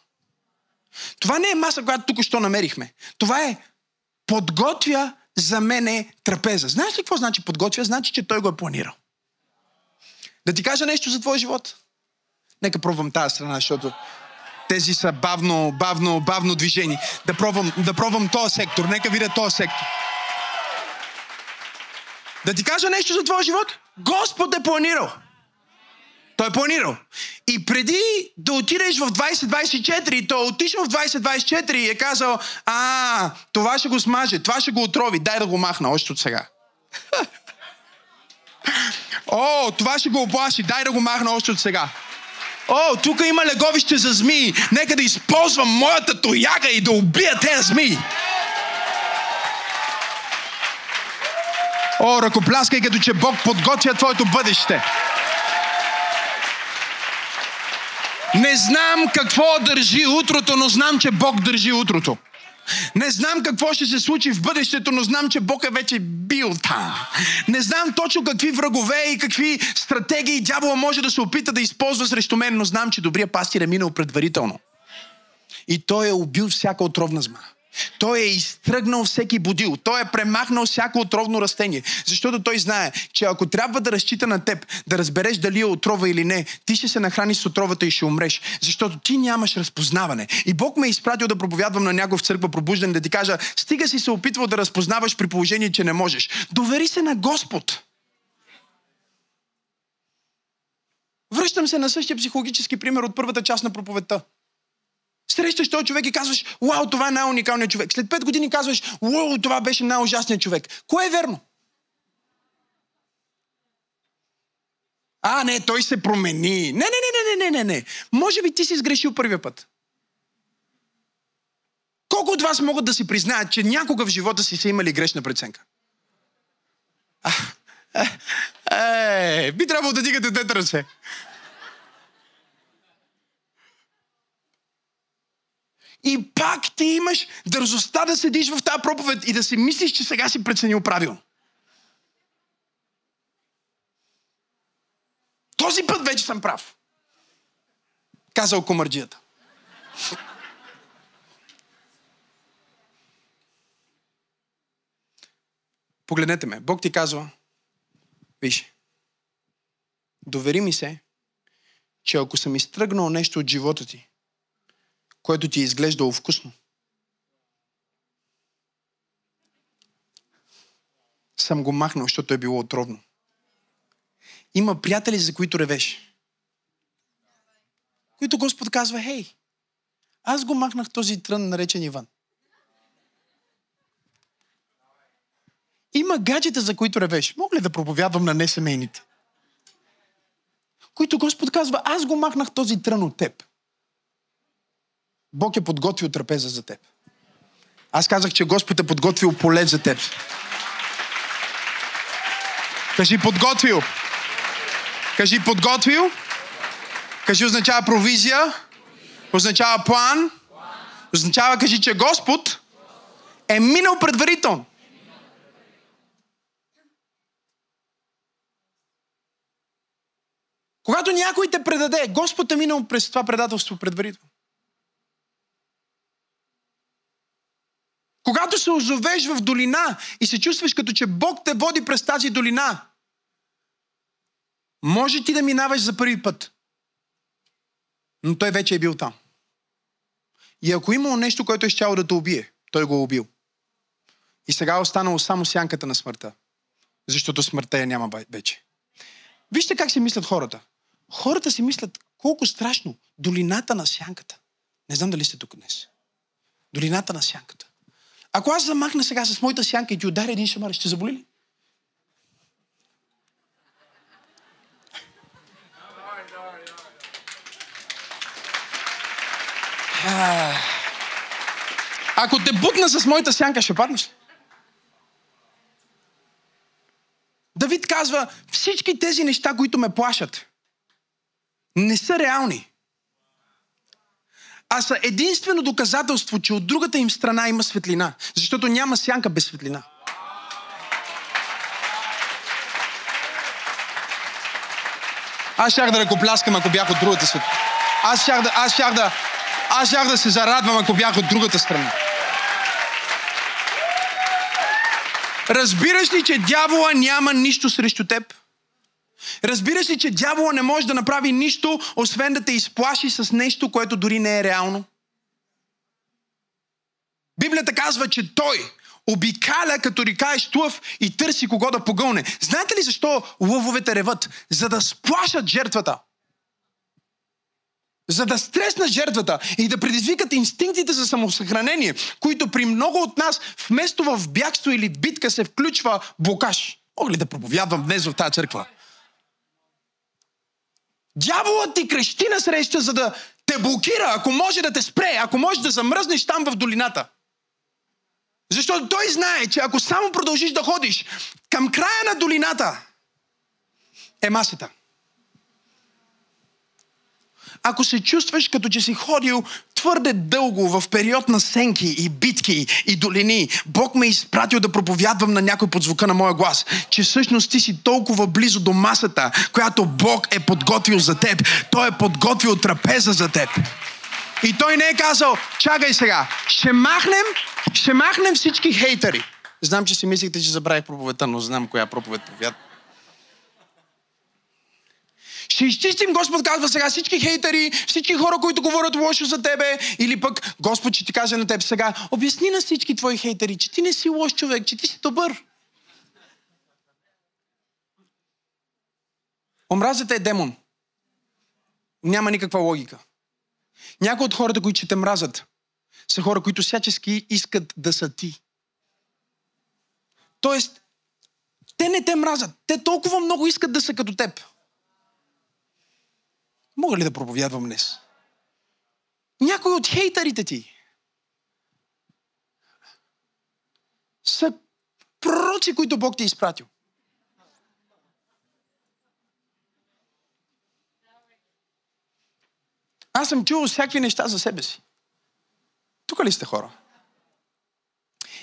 Това не е маса, която тук що намерихме. Това е подготвя за мене трапеза. Знаеш ли какво значи подготвя? Значи, че той го е планирал. Да ти кажа нещо за твоя живот? Нека пробвам тази страна, защото тези са бавно, бавно, бавно движени. Да пробвам, да пробвам този сектор. Нека видя този сектор. Да ти кажа нещо за твоя живот? Господ е планирал. Той е планирал. И преди да отидеш в 2024, той е отишъл в 2024 и е казал, а, това ще го смаже, това ще го отрови, дай да го махна още от сега. О, това ще го оплаши, дай да го махна още от сега. О, тук има леговище за змии. Нека да използвам моята тояга и да убия тези змии. О, ръкопляскай като че Бог подготвя твоето бъдеще. Не знам какво държи утрото, но знам, че Бог държи утрото. Не знам какво ще се случи в бъдещето, но знам, че Бог е вече бил там. Не знам точно какви врагове и какви стратегии дявола може да се опита да използва срещу мен, но знам, че добрия пастир е минал предварително. И той е убил всяка отровна зма. Той е изтръгнал всеки будил. Той е премахнал всяко отровно растение. Защото той знае, че ако трябва да разчита на теб, да разбереш дали е отрова или не, ти ще се нахрани с отровата и ще умреш. Защото ти нямаш разпознаване. И Бог ме е изпратил да проповядвам на някой в църква пробуждане, да ти кажа, стига си се опитвал да разпознаваш при положение, че не можеш. Довери се на Господ. Връщам се на същия психологически пример от първата част на проповедта. Срещаш този човек и казваш, вау, това е най-уникалният човек. След пет години казваш, вау, това беше най-ужасният човек. Кое е верно? А, не, той се промени. Не, не, не, не, не, не, не. Може би ти си сгрешил първия път. Колко от вас могат да си признаят, че някога в живота си са имали грешна преценка? е, би трябвало да дигате двете ръце. И пак ти имаш дързостта да седиш в тази проповед и да си мислиш, че сега си преценил правилно. Този път вече съм прав. Казал комарджията. Погледнете ме. Бог ти казва, виж, довери ми се, че ако съм изтръгнал нещо от живота ти, което ти е изглеждало вкусно. Съм го махнал, защото е било отровно. Има приятели, за които ревеш. Които Господ казва, хей, аз го махнах този трън, наречен Иван. Има гаджета, за които ревеш. Мога ли да проповядвам на несемейните? Които Господ казва, аз го махнах този трън от теб. Бог е подготвил трапеза за теб. Аз казах, че Господ е подготвил поле за теб. Кажи подготвил. Кажи подготвил. Кажи означава провизия. Означава план. Означава, кажи, че Господ е минал предварително. Когато някой те предаде, Господ е минал през това предателство предварително. Когато се озовеш в долина и се чувстваш като че Бог те води през тази долина, може ти да минаваш за първи път. Но той вече е бил там. И ако имало нещо, което е щяло да те убие, той го е убил. И сега е останало само сянката на смъртта. Защото смъртта я няма вече. Вижте как си мислят хората. Хората си мислят колко страшно. Долината на сянката. Не знам дали сте тук днес. Долината на сянката. Ако аз замахна сега с моята сянка и ти ударя един шамар, ще заболи ли? Ако те бутна с моята сянка, ще паднеш ли? Давид казва, всички тези неща, които ме плашат, не са реални а са единствено доказателство, че от другата им страна има светлина. Защото няма сянка без светлина. Аз щях да ръкопляскам, ако бях от другата свет. Аз щях да, аз щях да, аз щях да се зарадвам, ако бях от другата страна. Разбираш ли, че дявола няма нищо срещу теб? Разбираш ли, че дявола не може да направи нищо, освен да те изплаши с нещо, което дори не е реално? Библията казва, че той обикаля като река изтлъв и търси кого да погълне. Знаете ли защо лъвовете реват? За да сплашат жертвата. За да стреснат жертвата и да предизвикат инстинктите за самосъхранение, които при много от нас вместо в бягство или битка се включва блокаж. Мога ли да проповядвам днес в тази църква? Дяволът ти крещи на среща, за да те блокира, ако може да те спре, ако може да замръзнеш там в долината. Защото той знае, че ако само продължиш да ходиш към края на долината, е масата. Ако се чувстваш като че си ходил твърде дълго в период на сенки и битки и долини, Бог ме е изпратил да проповядвам на някой под звука на моя глас, че всъщност ти си толкова близо до масата, която Бог е подготвил за теб. Той е подготвил трапеза за теб. И той не е казал, чакай сега, ще махнем, ще махнем всички хейтери. Знам, че си мислите, че забравих проповедта, но знам коя проповед проповяд. Ще изчистим, Господ казва сега всички хейтери, всички хора, които говорят лошо за тебе, или пък Господ ще ти каже на теб сега, обясни на всички твои хейтери, че ти не си лош човек, че ти си добър. Омразата е демон. Няма никаква логика. Някои от хората, които ще те мразят, са хора, които всячески искат да са ти. Тоест, те не те мразят. Те толкова много искат да са като теб. Мога ли да проповядвам днес? Някои от хейтерите ти са пророци, които Бог ти е изпратил. Аз съм чувал всякакви неща за себе си. Тук ли сте хора?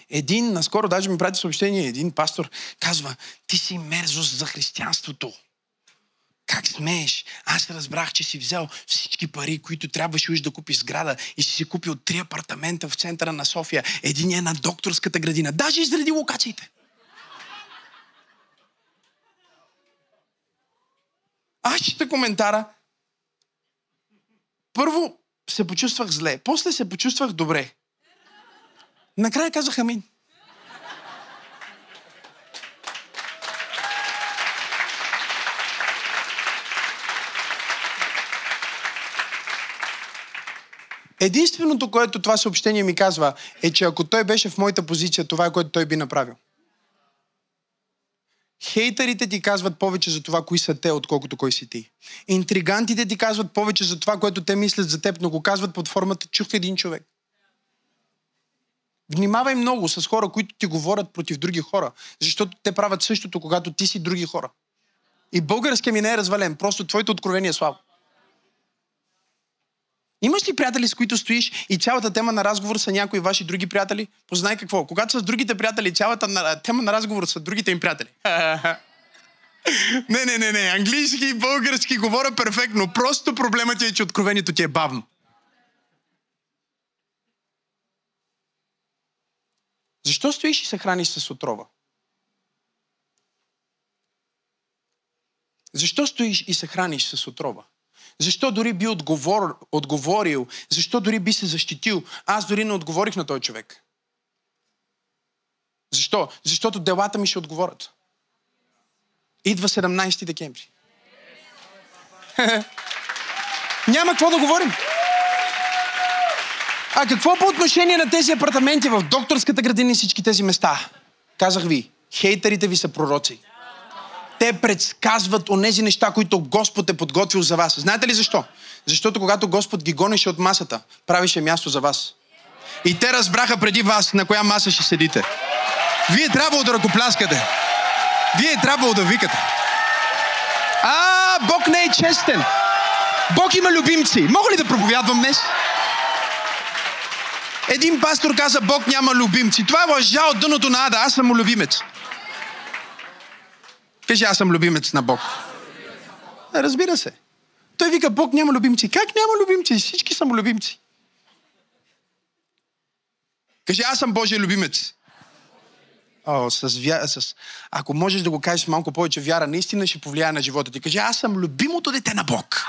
Един, наскоро даже ми прати съобщение, един пастор казва, ти си мерзост за християнството. Как смееш? Аз разбрах, че си взел всички пари, които трябваше уж да купиш сграда и си си купил три апартамента в центъра на София. Един е на докторската градина. Даже изреди локациите. Аз чета коментара. Първо се почувствах зле, после се почувствах добре. Накрая казах амин. Единственото, което това съобщение ми казва, е, че ако той беше в моята позиция, това е което той би направил. Хейтерите ти казват повече за това, кои са те, отколкото кой си ти. Интригантите ти казват повече за това, което те мислят за теб, но го казват под формата чух един човек. Внимавай много с хора, които ти говорят против други хора, защото те правят същото, когато ти си други хора. И българския ми не е развален, просто твоето откровение е слабо. Имаш ли приятели, с които стоиш и цялата тема на разговор са някои ваши други приятели? Познай какво. Когато са с другите приятели, цялата тема на разговор са другите им приятели. [laughs] не, не, не, не. Английски и български говоря перфектно. Просто проблемът е, че откровението ти е бавно. Защо стоиш и се храниш с отрова? Защо стоиш и се храниш с отрова? Защо дори би отговор, отговорил? Защо дори би се защитил? Аз дори не отговорих на този човек. Защо? Защото делата ми ще отговорят. Идва 17 декември. [laughs] Няма какво да говорим. А какво по отношение на тези апартаменти в докторската градина и всички тези места? Казах ви, хейтерите ви са пророци те предсказват онези неща, които Господ е подготвил за вас. Знаете ли защо? Защото когато Господ ги гонеше от масата, правише място за вас. И те разбраха преди вас на коя маса ще седите. Вие трябвало да ръкопляскате. Вие трябвало да викате. А, Бог не е честен. Бог има любимци. Мога ли да проповядвам днес? Един пастор каза, Бог няма любимци. Това е лъжа от дъното на Ада. Аз съм му любимец. Кажи, аз съм любимец на Бог. Разбира се. Той вика, Бог няма любимци. Как няма любимци? Всички са любимци. Кажи, аз съм Божия любимец. О, с, вя... с... Ако можеш да го кажеш малко повече вяра, наистина ще повлияе на живота ти. Кажи, аз съм любимото дете на Бог.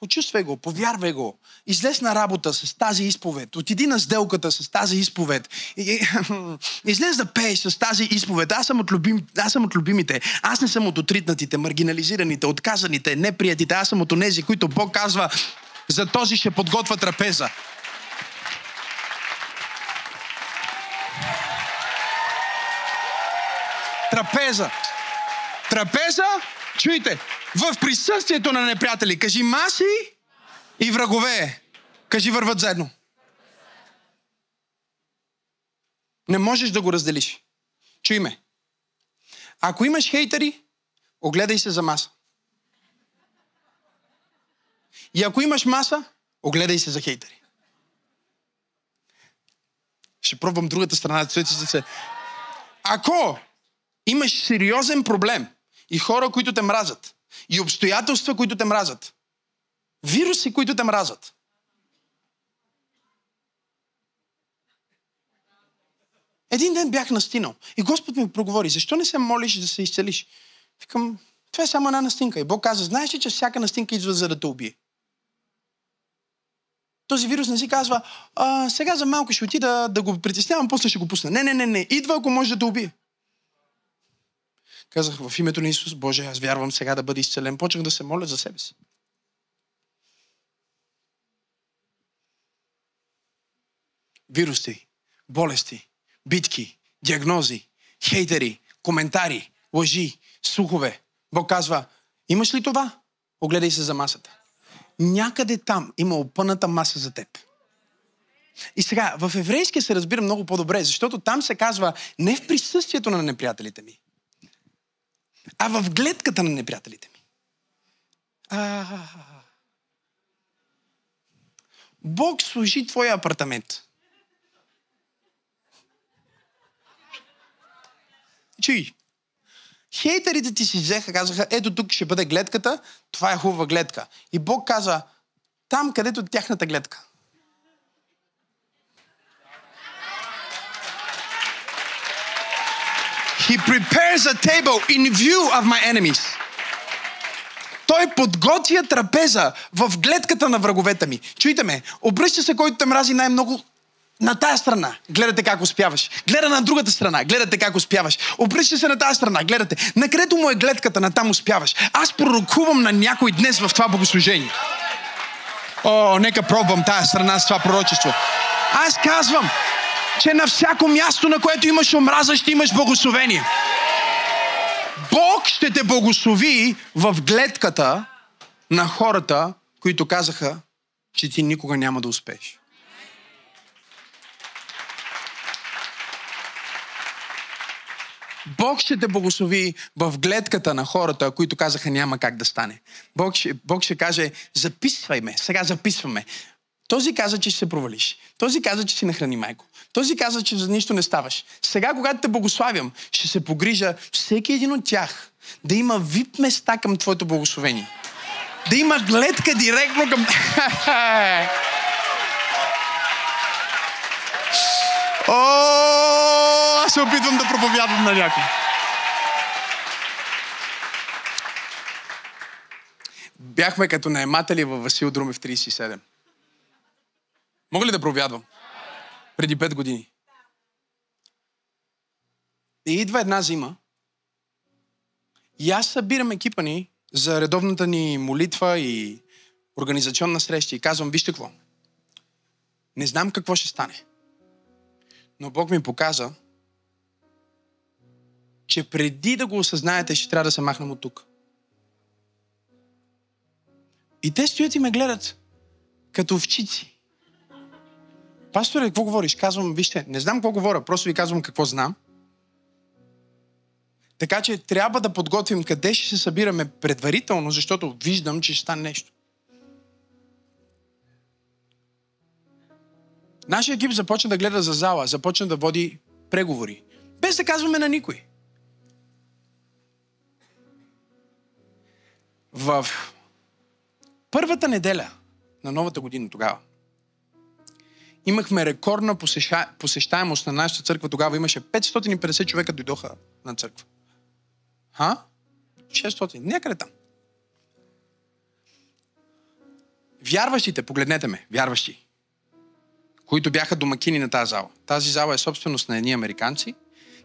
Почувствай го, повярвай го. Излез на работа с тази изповед. Отиди на сделката с тази изповед. [laughs] Излез да пееш с тази изповед. Аз съм, от любим, аз съм от любимите. Аз не съм от отритнатите, маргинализираните, отказаните, неприятите. Аз съм от онези, които Бог казва, за този ще подготвя трапеза. Трапеза. Трапеза, чуйте, в присъствието на неприятели. Кажи маси и врагове. Кажи върват заедно. Не можеш да го разделиш. Чуй ме. Ако имаш хейтери, огледай се за маса. И ако имаш маса, огледай се за хейтери. Ще пробвам другата страна. Ако имаш сериозен проблем и хора, които те мразят, и обстоятелства, които те мразят, вируси, които те мразят, Един ден бях настинал и Господ ми проговори, защо не се молиш да се изцелиш? Викам, това е само една настинка. И Бог каза, знаеш ли, че всяка настинка идва за да те убие? Този вирус не си казва, а, сега за малко ще отида да го притеснявам, после ще го пусна. Не, не, не, не. Идва, ако може да те убие. Казах в името на Исус, Боже, аз вярвам сега да бъда изцелен. Почнах да се моля за себе си. Вируси, болести, битки, диагнози, хейтери, коментари, лъжи, слухове. Бог казва, имаш ли това? Огледай се за масата. Някъде там има опъната маса за теб. И сега, в еврейския се разбира много по-добре, защото там се казва не в присъствието на неприятелите ми, а в гледката на неприятелите ми. А, Бог служи твоя апартамент. Чуй. Хейтерите ти си взеха, казаха, ето тук ще бъде гледката, това е хубава гледка. И Бог каза, там където е тяхната гледка. He prepares a table in view of my enemies. Той подготвя трапеза в гледката на враговете ми. Чуйте ме, обръща се, който те мрази най-много на тая страна, гледате как успяваш. Гледа на другата страна, гледате как успяваш. Обръща се на тази страна, гледате. На където му е гледката, на там успяваш. Аз пророкувам на някой днес в това богослужение. О, нека пробвам тая страна с това пророчество. Аз казвам, че на всяко място, на което имаш омраза, ще имаш благословение. Бог ще те благослови в гледката на хората, които казаха, че ти никога няма да успееш. Бог ще те благослови в гледката на хората, които казаха няма как да стане. Бог ще, Бог ще каже, записвай ме, сега записваме. Този каза, че ще се провалиш. Този каза, че си нахрани майко. Този каза, че за нищо не ставаш. Сега, когато те благославям, ще се погрижа всеки един от тях да има вип места към твоето благословение. Да има гледка директно към... [laughs] О, аз се опитвам да проповядвам на някой. Бяхме като наематели във Васил Друмев 37. Мога ли да проповядвам? Преди 5 години. И идва една зима. И аз събирам екипа ни за редовната ни молитва и организационна среща и казвам, вижте какво. Не знам какво ще стане. Но Бог ми показа, че преди да го осъзнаете, ще трябва да се махнем от тук. И те стоят и ме гледат като овчици. Пасторе, какво говориш? Казвам, вижте, не знам какво говоря, просто ви казвам какво знам. Така че трябва да подготвим къде ще се събираме предварително, защото виждам, че ще стане нещо. Нашия екип започна да гледа за зала, започна да води преговори. Без да казваме на никой. В първата неделя на новата година тогава имахме рекордна посеща... посещаемост на нашата църква. Тогава имаше 550 човека дойдоха на църква. Ха? 600. Някъде там. Вярващите, погледнете ме, вярващи, които бяха домакини на тази зала. Тази зала е собственост на едни американци.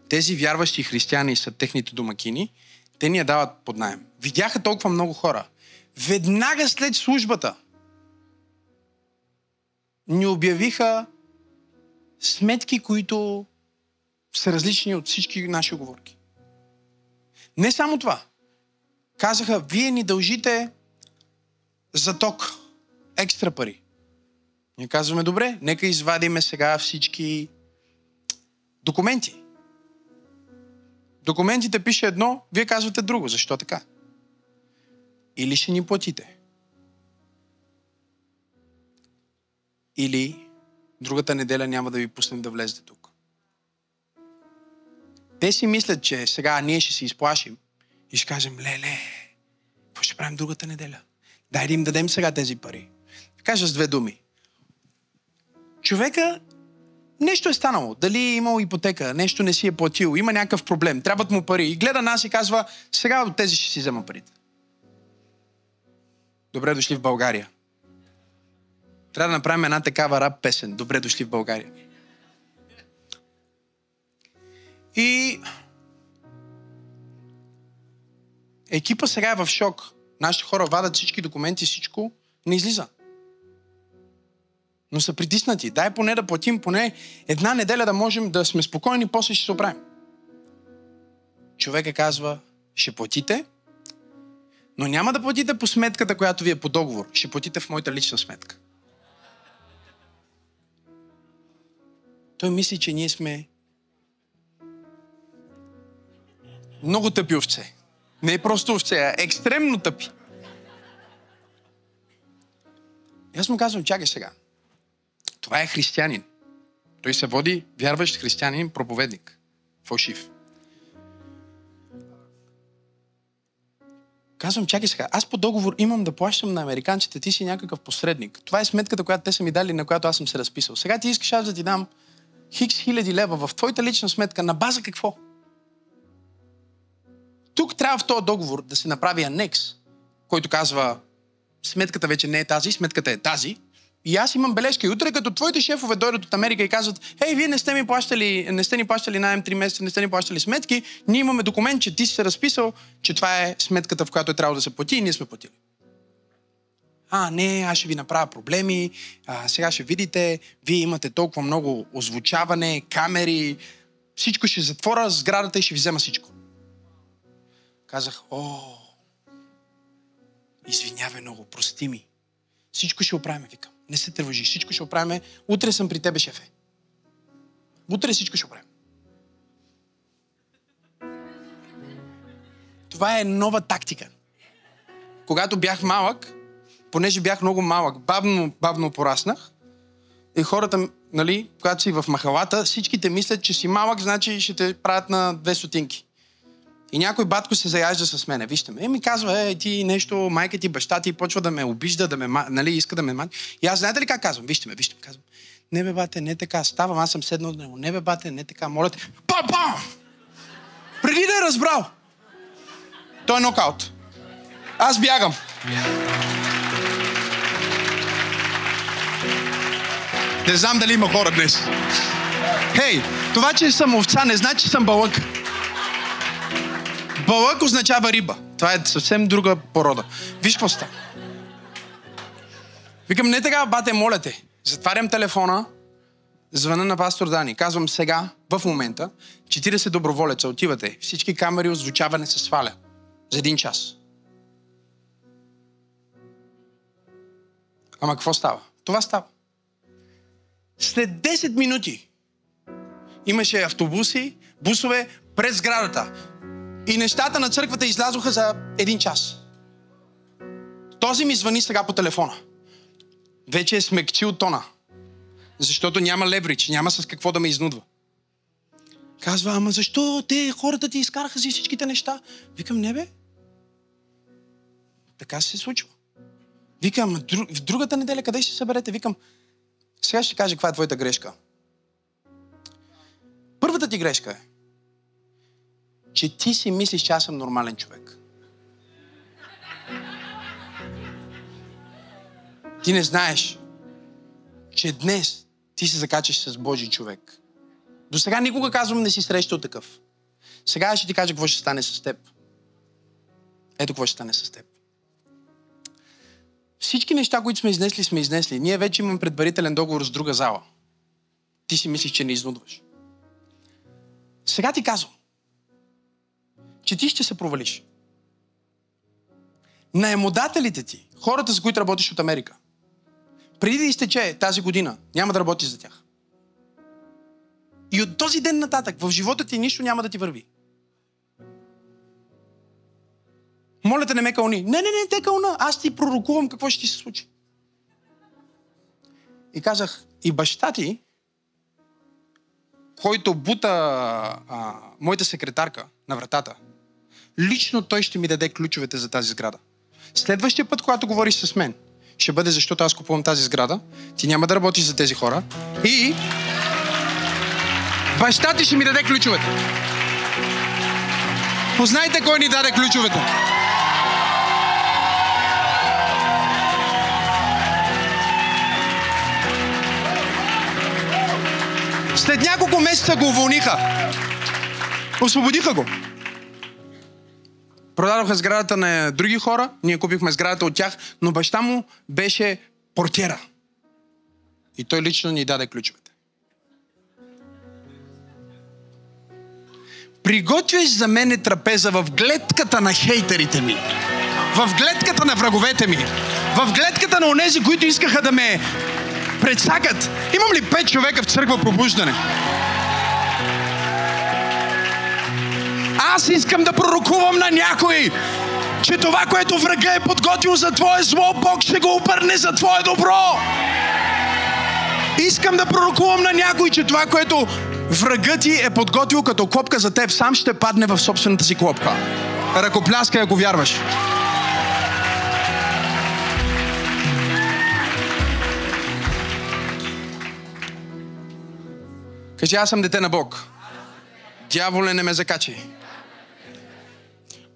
Тези вярващи християни са техните домакини. Те ни я дават под найем. Видяха толкова много хора. Веднага след службата ни обявиха сметки, които са различни от всички наши оговорки. Не само това. Казаха, вие ни дължите за ток екстра пари. Ние казваме, добре, нека извадиме сега всички документи. Документите пише едно, вие казвате друго. Защо така? Или ще ни платите. Или другата неделя няма да ви пуснем да влезете тук. Те си мислят, че сега ние ще се изплашим и ще кажем, леле, какво ще правим другата неделя? Дай да им дадем сега тези пари. Кажа с две думи. Човека нещо е станало. Дали е имал ипотека, нещо не си е платил, има някакъв проблем, трябват му пари. И гледа нас и казва, сега от тези ще си взема парите. Добре дошли в България. Трябва да направим една такава рап песен. Добре дошли в България. И екипа сега е в шок. Нашите хора вадат всички документи, всичко не излиза. Но са притиснати. Дай поне да платим поне една неделя да можем да сме спокойни, после ще се оправим. Човека казва, ще платите, но няма да платите по сметката, която ви е по договор. Ще платите в моята лична сметка. Той мисли, че ние сме много тъпи овце. Не е просто овце, а екстремно тъпи. И аз му казвам, чакай сега. Това е християнин. Той се води вярващ християнин, проповедник. Фалшив. Казвам, чакай сега, аз по договор имам да плащам на американците, ти си някакъв посредник. Това е сметката, която те са ми дали, на която аз съм се разписал. Сега ти искаш аз да ти дам хикс хиляди лева в твоята лична сметка, на база какво? Тук трябва в този договор да се направи анекс, който казва сметката вече не е тази, сметката е тази. И аз имам бележка. И утре, като твоите шефове дойдат от Америка и казват, хей, вие не сте, ми плащали, не сте ни плащали найем 3 месеца, не сте ни плащали сметки, ние имаме документ, че ти си се разписал, че това е сметката, в която е трябвало да се плати и ние сме платили. А, не, аз ще ви направя проблеми, а, сега ще видите, вие имате толкова много озвучаване, камери, всичко ще затворя сградата и ще ви взема всичко. Казах, о, извинявай много, прости ми. Всичко ще оправим, викам. Не се тревожи, всичко ще оправим. Утре съм при тебе, шефе. Утре всичко ще оправим. Това е нова тактика. Когато бях малък, понеже бях много малък, бавно, бавно пораснах, и хората, нали, когато си в махалата, всичките мислят, че си малък, значи ще те правят на две сотинки. И някой батко се заяжда с мене. Вижте ме. И ми казва, е, ти нещо, майка ти, баща ти почва да ме обижда, да ме, нали, иска да ме мани. И аз знаете ли как казвам? Вижте ме, вижте ме, казвам. Не бе, бате, не така. Ставам, аз съм седнал от него. Не бе, бате, не така. Моля те. Па-па! Преди да е разбрал. Той е нокаут. Аз бягам. Не знам дали има хора днес. Хей, това, че съм овца, не значи, че съм балък. Балък означава риба. Това е съвсем друга порода. Виж какво става. Викам, не така, бате, моля те. Затварям телефона, звъна на пастор Дани. Казвам сега, в момента, 40 доброволеца, отивате. Всички камери озвучаване се сваля. За един час. Ама какво става? Това става. След 10 минути имаше автобуси, бусове през сградата. И нещата на църквата излязоха за един час. Този ми звъни сега по телефона. Вече е смекчил тона. Защото няма леврич, няма с какво да ме изнудва. Казва, ама защо те, хората ти изкараха си всичките неща? Викам, не бе. Така се случва. Викам, в другата неделя къде ще се съберете? Викам, сега ще кажа каква е твоята грешка. Първата ти грешка е, че ти си мислиш, че аз съм нормален човек. Ти не знаеш, че днес ти се закачаш с Божий човек. До сега никога казвам не си срещал такъв. Сега ще ти кажа какво ще стане с теб. Ето какво ще стане с теб. Всички неща, които сме изнесли, сме изнесли. Ние вече имаме предварителен договор с друга зала. Ти си мислиш, че не изнудваш. Сега ти казвам, че ти ще се провалиш. Наемодателите ти, хората, с които работиш от Америка, преди да изтече тази година, няма да работиш за тях. И от този ден нататък в живота ти нищо няма да ти върви. Моля те, не ме кълни. Не, не, не, те кълна. Аз ти пророкувам какво ще ти се случи. И казах, и баща ти, който бута а, моята секретарка на вратата, лично той ще ми даде ключовете за тази сграда. Следващия път, когато говориш с мен, ще бъде защото аз купувам тази сграда, ти няма да работиш за тези хора и баща ти ще ми даде ключовете. Познайте кой ни даде ключовете. След няколко месеца го уволниха. Освободиха го. Продадоха сградата на други хора, ние купихме сградата от тях, но баща му беше портиера. И той лично ни даде ключовете. Приготвяш за мене трапеза в гледката на хейтерите ми. В гледката на враговете ми. В гледката на онези, които искаха да ме предсакат. Имам ли пет човека в църква пробуждане? Аз искам да пророкувам на някой, че това, което врага е подготвил за твое зло, Бог ще го обърне за твое добро. Искам да пророкувам на някой, че това, което врагът ти е подготвил като клопка за теб, сам ще падне в собствената си клопка. Ръкопляскай, ако вярваш. Кажи, аз съм дете на Бог. Дяволе не ме закачи.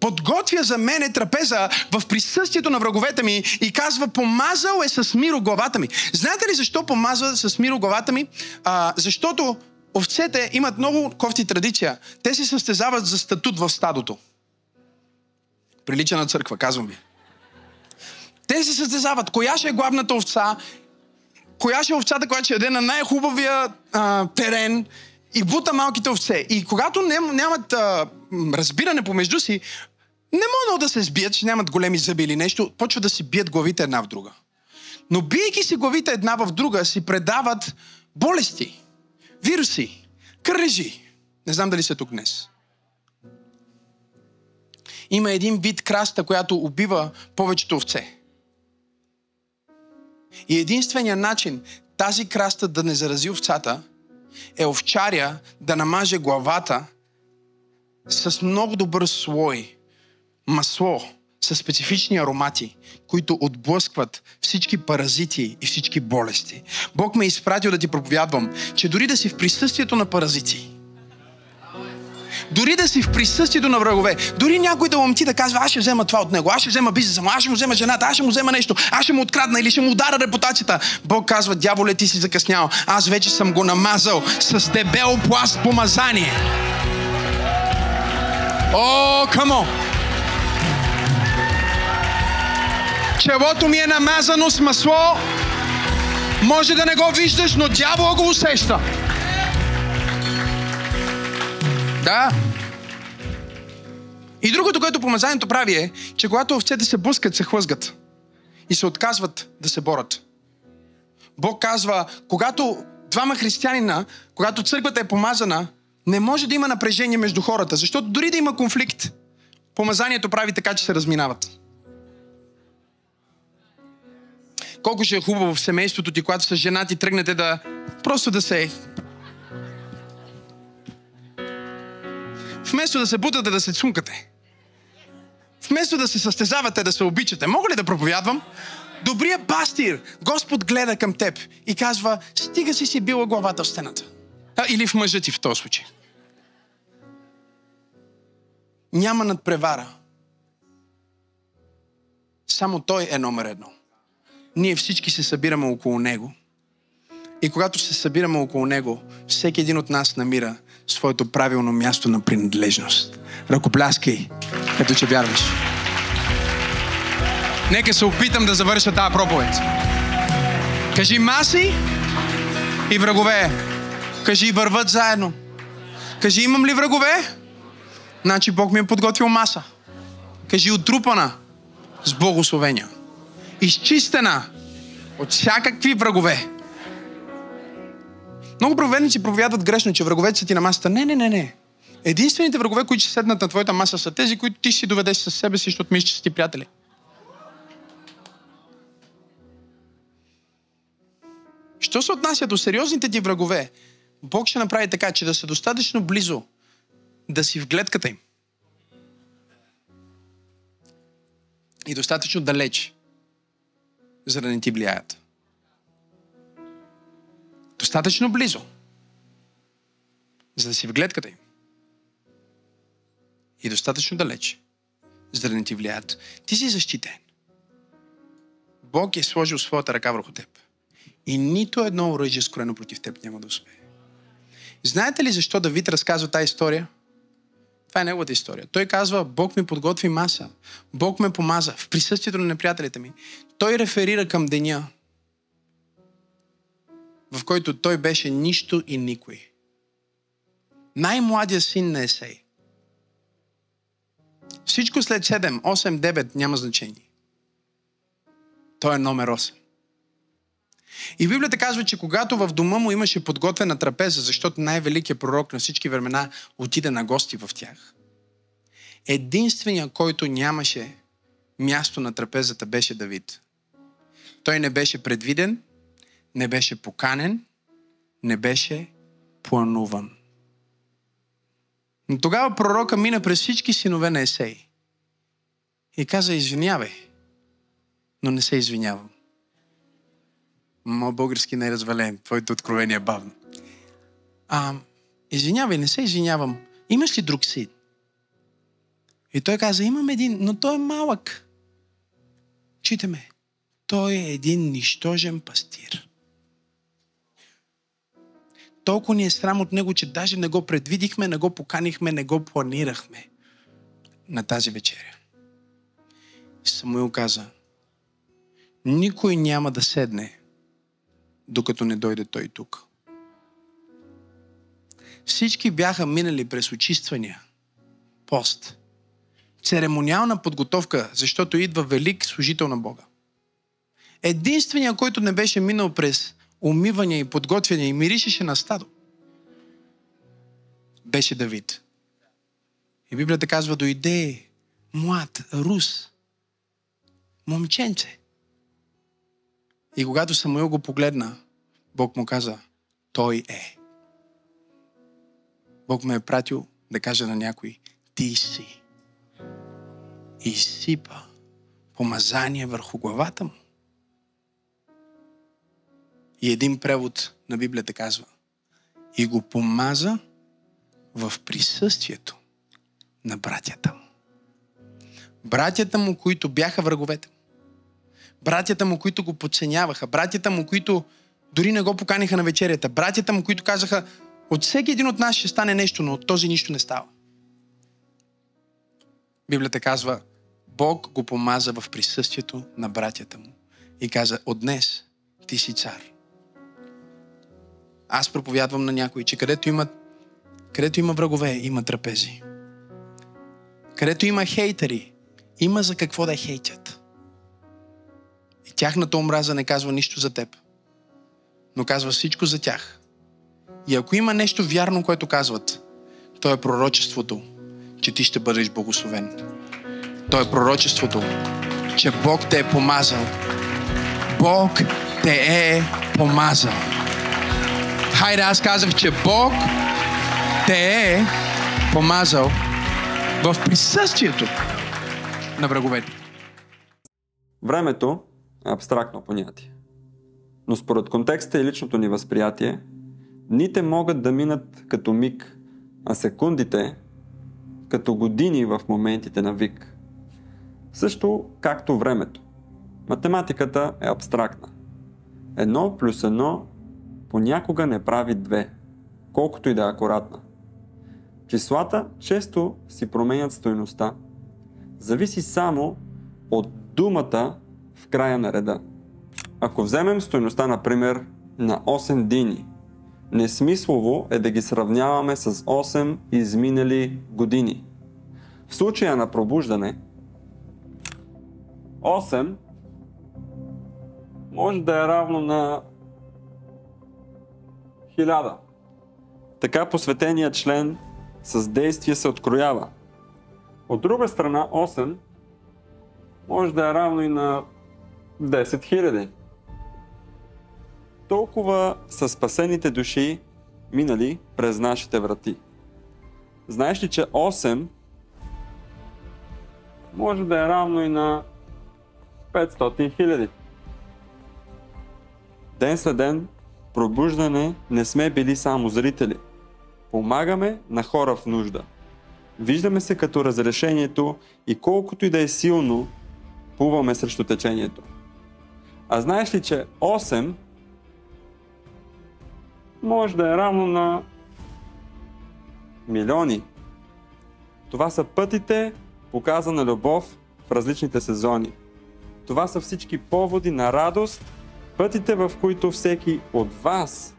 Подготвя за мене трапеза в присъствието на враговете ми и казва, помазал е с миро главата ми. Знаете ли защо помазва с миро главата ми? А, защото овцете имат много кофти традиция. Те се състезават за статут в стадото. Прилича на църква, казвам ви. Те се състезават. Коя ще е главната овца коя ще е овцата, която ще яде на най-хубавия а, терен и бута малките овце. И когато ням, нямат а, разбиране помежду си, не могат да се сбият, че нямат големи зъби или нещо, почват да си бият главите една в друга. Но бидейки си главите една в друга, си предават болести, вируси, кръжи. Не знам дали са тук днес. Има един вид краста, която убива повечето овце. И единственият начин тази краста да не зарази овцата е овчаря да намаже главата с много добър слой масло, с специфични аромати, които отблъскват всички паразити и всички болести. Бог ме е изпратил да ти проповядвам, че дори да си в присъствието на паразити, дори да си в присъствието на врагове, дори някой да ти да казва, аз ще взема това от него, аз ще взема бизнеса му, аз ще му взема жената, аз ще му взема нещо, аз ще му открадна или ще му удара репутацията. Бог казва, дяволе, ти си закъснял. Аз вече съм го намазал с дебел пласт помазание. О, камо! Челото ми е намазано с масло. Може да не го виждаш, но дявол го усеща. Да. И другото, което помазанието прави е, че когато овцете се блъскат, се хлъзгат и се отказват да се борят. Бог казва, когато двама християнина, когато църквата е помазана, не може да има напрежение между хората, защото дори да има конфликт, помазанието прави така, че се разминават. Колко ще е хубаво в семейството ти, когато с жена ти тръгнете да просто да се Вместо да се бутате, да се цункате. Вместо да се състезавате, да се обичате. Мога ли да проповядвам? Добрият пастир, Господ гледа към теб и казва, стига си си била главата в стената. А, или в мъжа ти в този случай. Няма надпревара. Само той е номер едно. ние всички се събираме около Него. И когато се събираме около Него, всеки един от нас намира своето правилно място на принадлежност. Ръкопляскай, като че вярваш. Нека се опитам да завърша тази проповед. Кажи маси и врагове. Кажи върват заедно. Кажи имам ли врагове? Значи Бог ми е подготвил маса. Кажи отрупана с благословения. Изчистена от всякакви врагове. Много проповедници проповядват грешно, че враговете са ти на масата. Не, не, не, не. Единствените врагове, които ще седнат на твоята маса, са тези, които ти ще си доведеш със себе си, защото мислиш, че са ти приятели. Що се отнася до сериозните ти врагове, Бог ще направи така, че да са достатъчно близо да си в гледката им. И достатъчно далеч, за да не ти влияят. Достатъчно близо, за да си в гледката им. И достатъчно далеч, за да не ти влияят. Ти си защитен. Бог е сложил своята ръка върху теб. И нито едно оръжие, скорено против теб, няма да успее. Знаете ли защо Давид разказва тази история? Това е неговата история. Той казва, Бог ми подготви маса. Бог ме помаза в присъствието на неприятелите ми. Той реферира към деня, в който той беше нищо и никой. Най-младият син на Есей. Всичко след 7, 8, 9 няма значение. Той е номер 8. И Библията казва, че когато в дома му имаше подготвена трапеза, защото най-великият пророк на всички времена отиде на гости в тях. Единственият, който нямаше място на трапезата, беше Давид. Той не беше предвиден, не беше поканен, не беше плануван. Но тогава пророка мина през всички синове на Есей и каза, извинявай, но не се извинявам. Моят български не е развален. Твоето откровение е бавно. А, извинявай, не се извинявам. Имаш ли друг син? И той каза, имам един, но той е малък. Читаме. Той е един нищожен пастир. Толкова ни е срам от него, че даже не го предвидихме, не го поканихме, не го планирахме на тази вечеря. Самуил каза, никой няма да седне докато не дойде той тук. Всички бяха минали през очиствания, пост, церемониална подготовка, защото идва велик служител на Бога. Единственият, който не беше минал през умиване и подготвяне и миришеше на стадо, беше Давид. И Библията казва, дойде млад, рус, момченце. И когато Самуил го погледна, Бог му каза, той е. Бог ме е пратил да каже на някой, ти си. И сипа помазание върху главата му. И един превод на Библията казва, и го помаза в присъствието на братята му. Братята му, които бяха враговете братята му, които го подценяваха, братята му, които дори не го поканиха на вечерята, братята му, които казаха, от всеки един от нас ще стане нещо, но от този нищо не става. Библията казва, Бог го помаза в присъствието на братята му и каза, от днес ти си цар. Аз проповядвам на някой, че където има, където има врагове, има трапези. Където има хейтери, има за какво да хейтят. Тяхната омраза не казва нищо за теб, но казва всичко за тях. И ако има нещо вярно, което казват, то е пророчеството, че ти ще бъдеш благословен. То е пророчеството, че Бог те е помазал. Бог те е помазал. Хайде, аз казах, че Бог те е помазал в присъствието на враговете. Времето абстрактно понятие. Но според контекста и личното ни възприятие, дните могат да минат като миг, а секундите като години в моментите на вик. Също както времето. Математиката е абстрактна. Едно плюс едно понякога не прави две, колкото и да е акуратна. Числата често си променят стоеността. Зависи само от думата в края на реда. Ако вземем стоеността, например, на 8 дини, несмислово е да ги сравняваме с 8 изминали години. В случая на пробуждане, 8 може да е равно на 1000. Така посветения член с действие се откроява. От друга страна, 8 може да е равно и на 10 000. Толкова са спасените души минали през нашите врати. Знаеш ли, че 8 може да е равно и на 500 хиляди? Ден след ден, пробуждане не сме били само зрители. Помагаме на хора в нужда. Виждаме се като разрешението и колкото и да е силно, плуваме срещу течението. А знаеш ли, че 8 може да е равно на милиони. Това са пътите, показана любов в различните сезони. Това са всички поводи на радост, пътите в които всеки от вас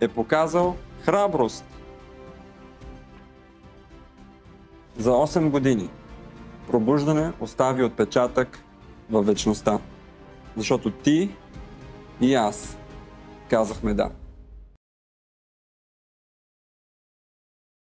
е показал храброст. За 8 години пробуждане остави отпечатък във вечността. Защото ти и аз казахме да.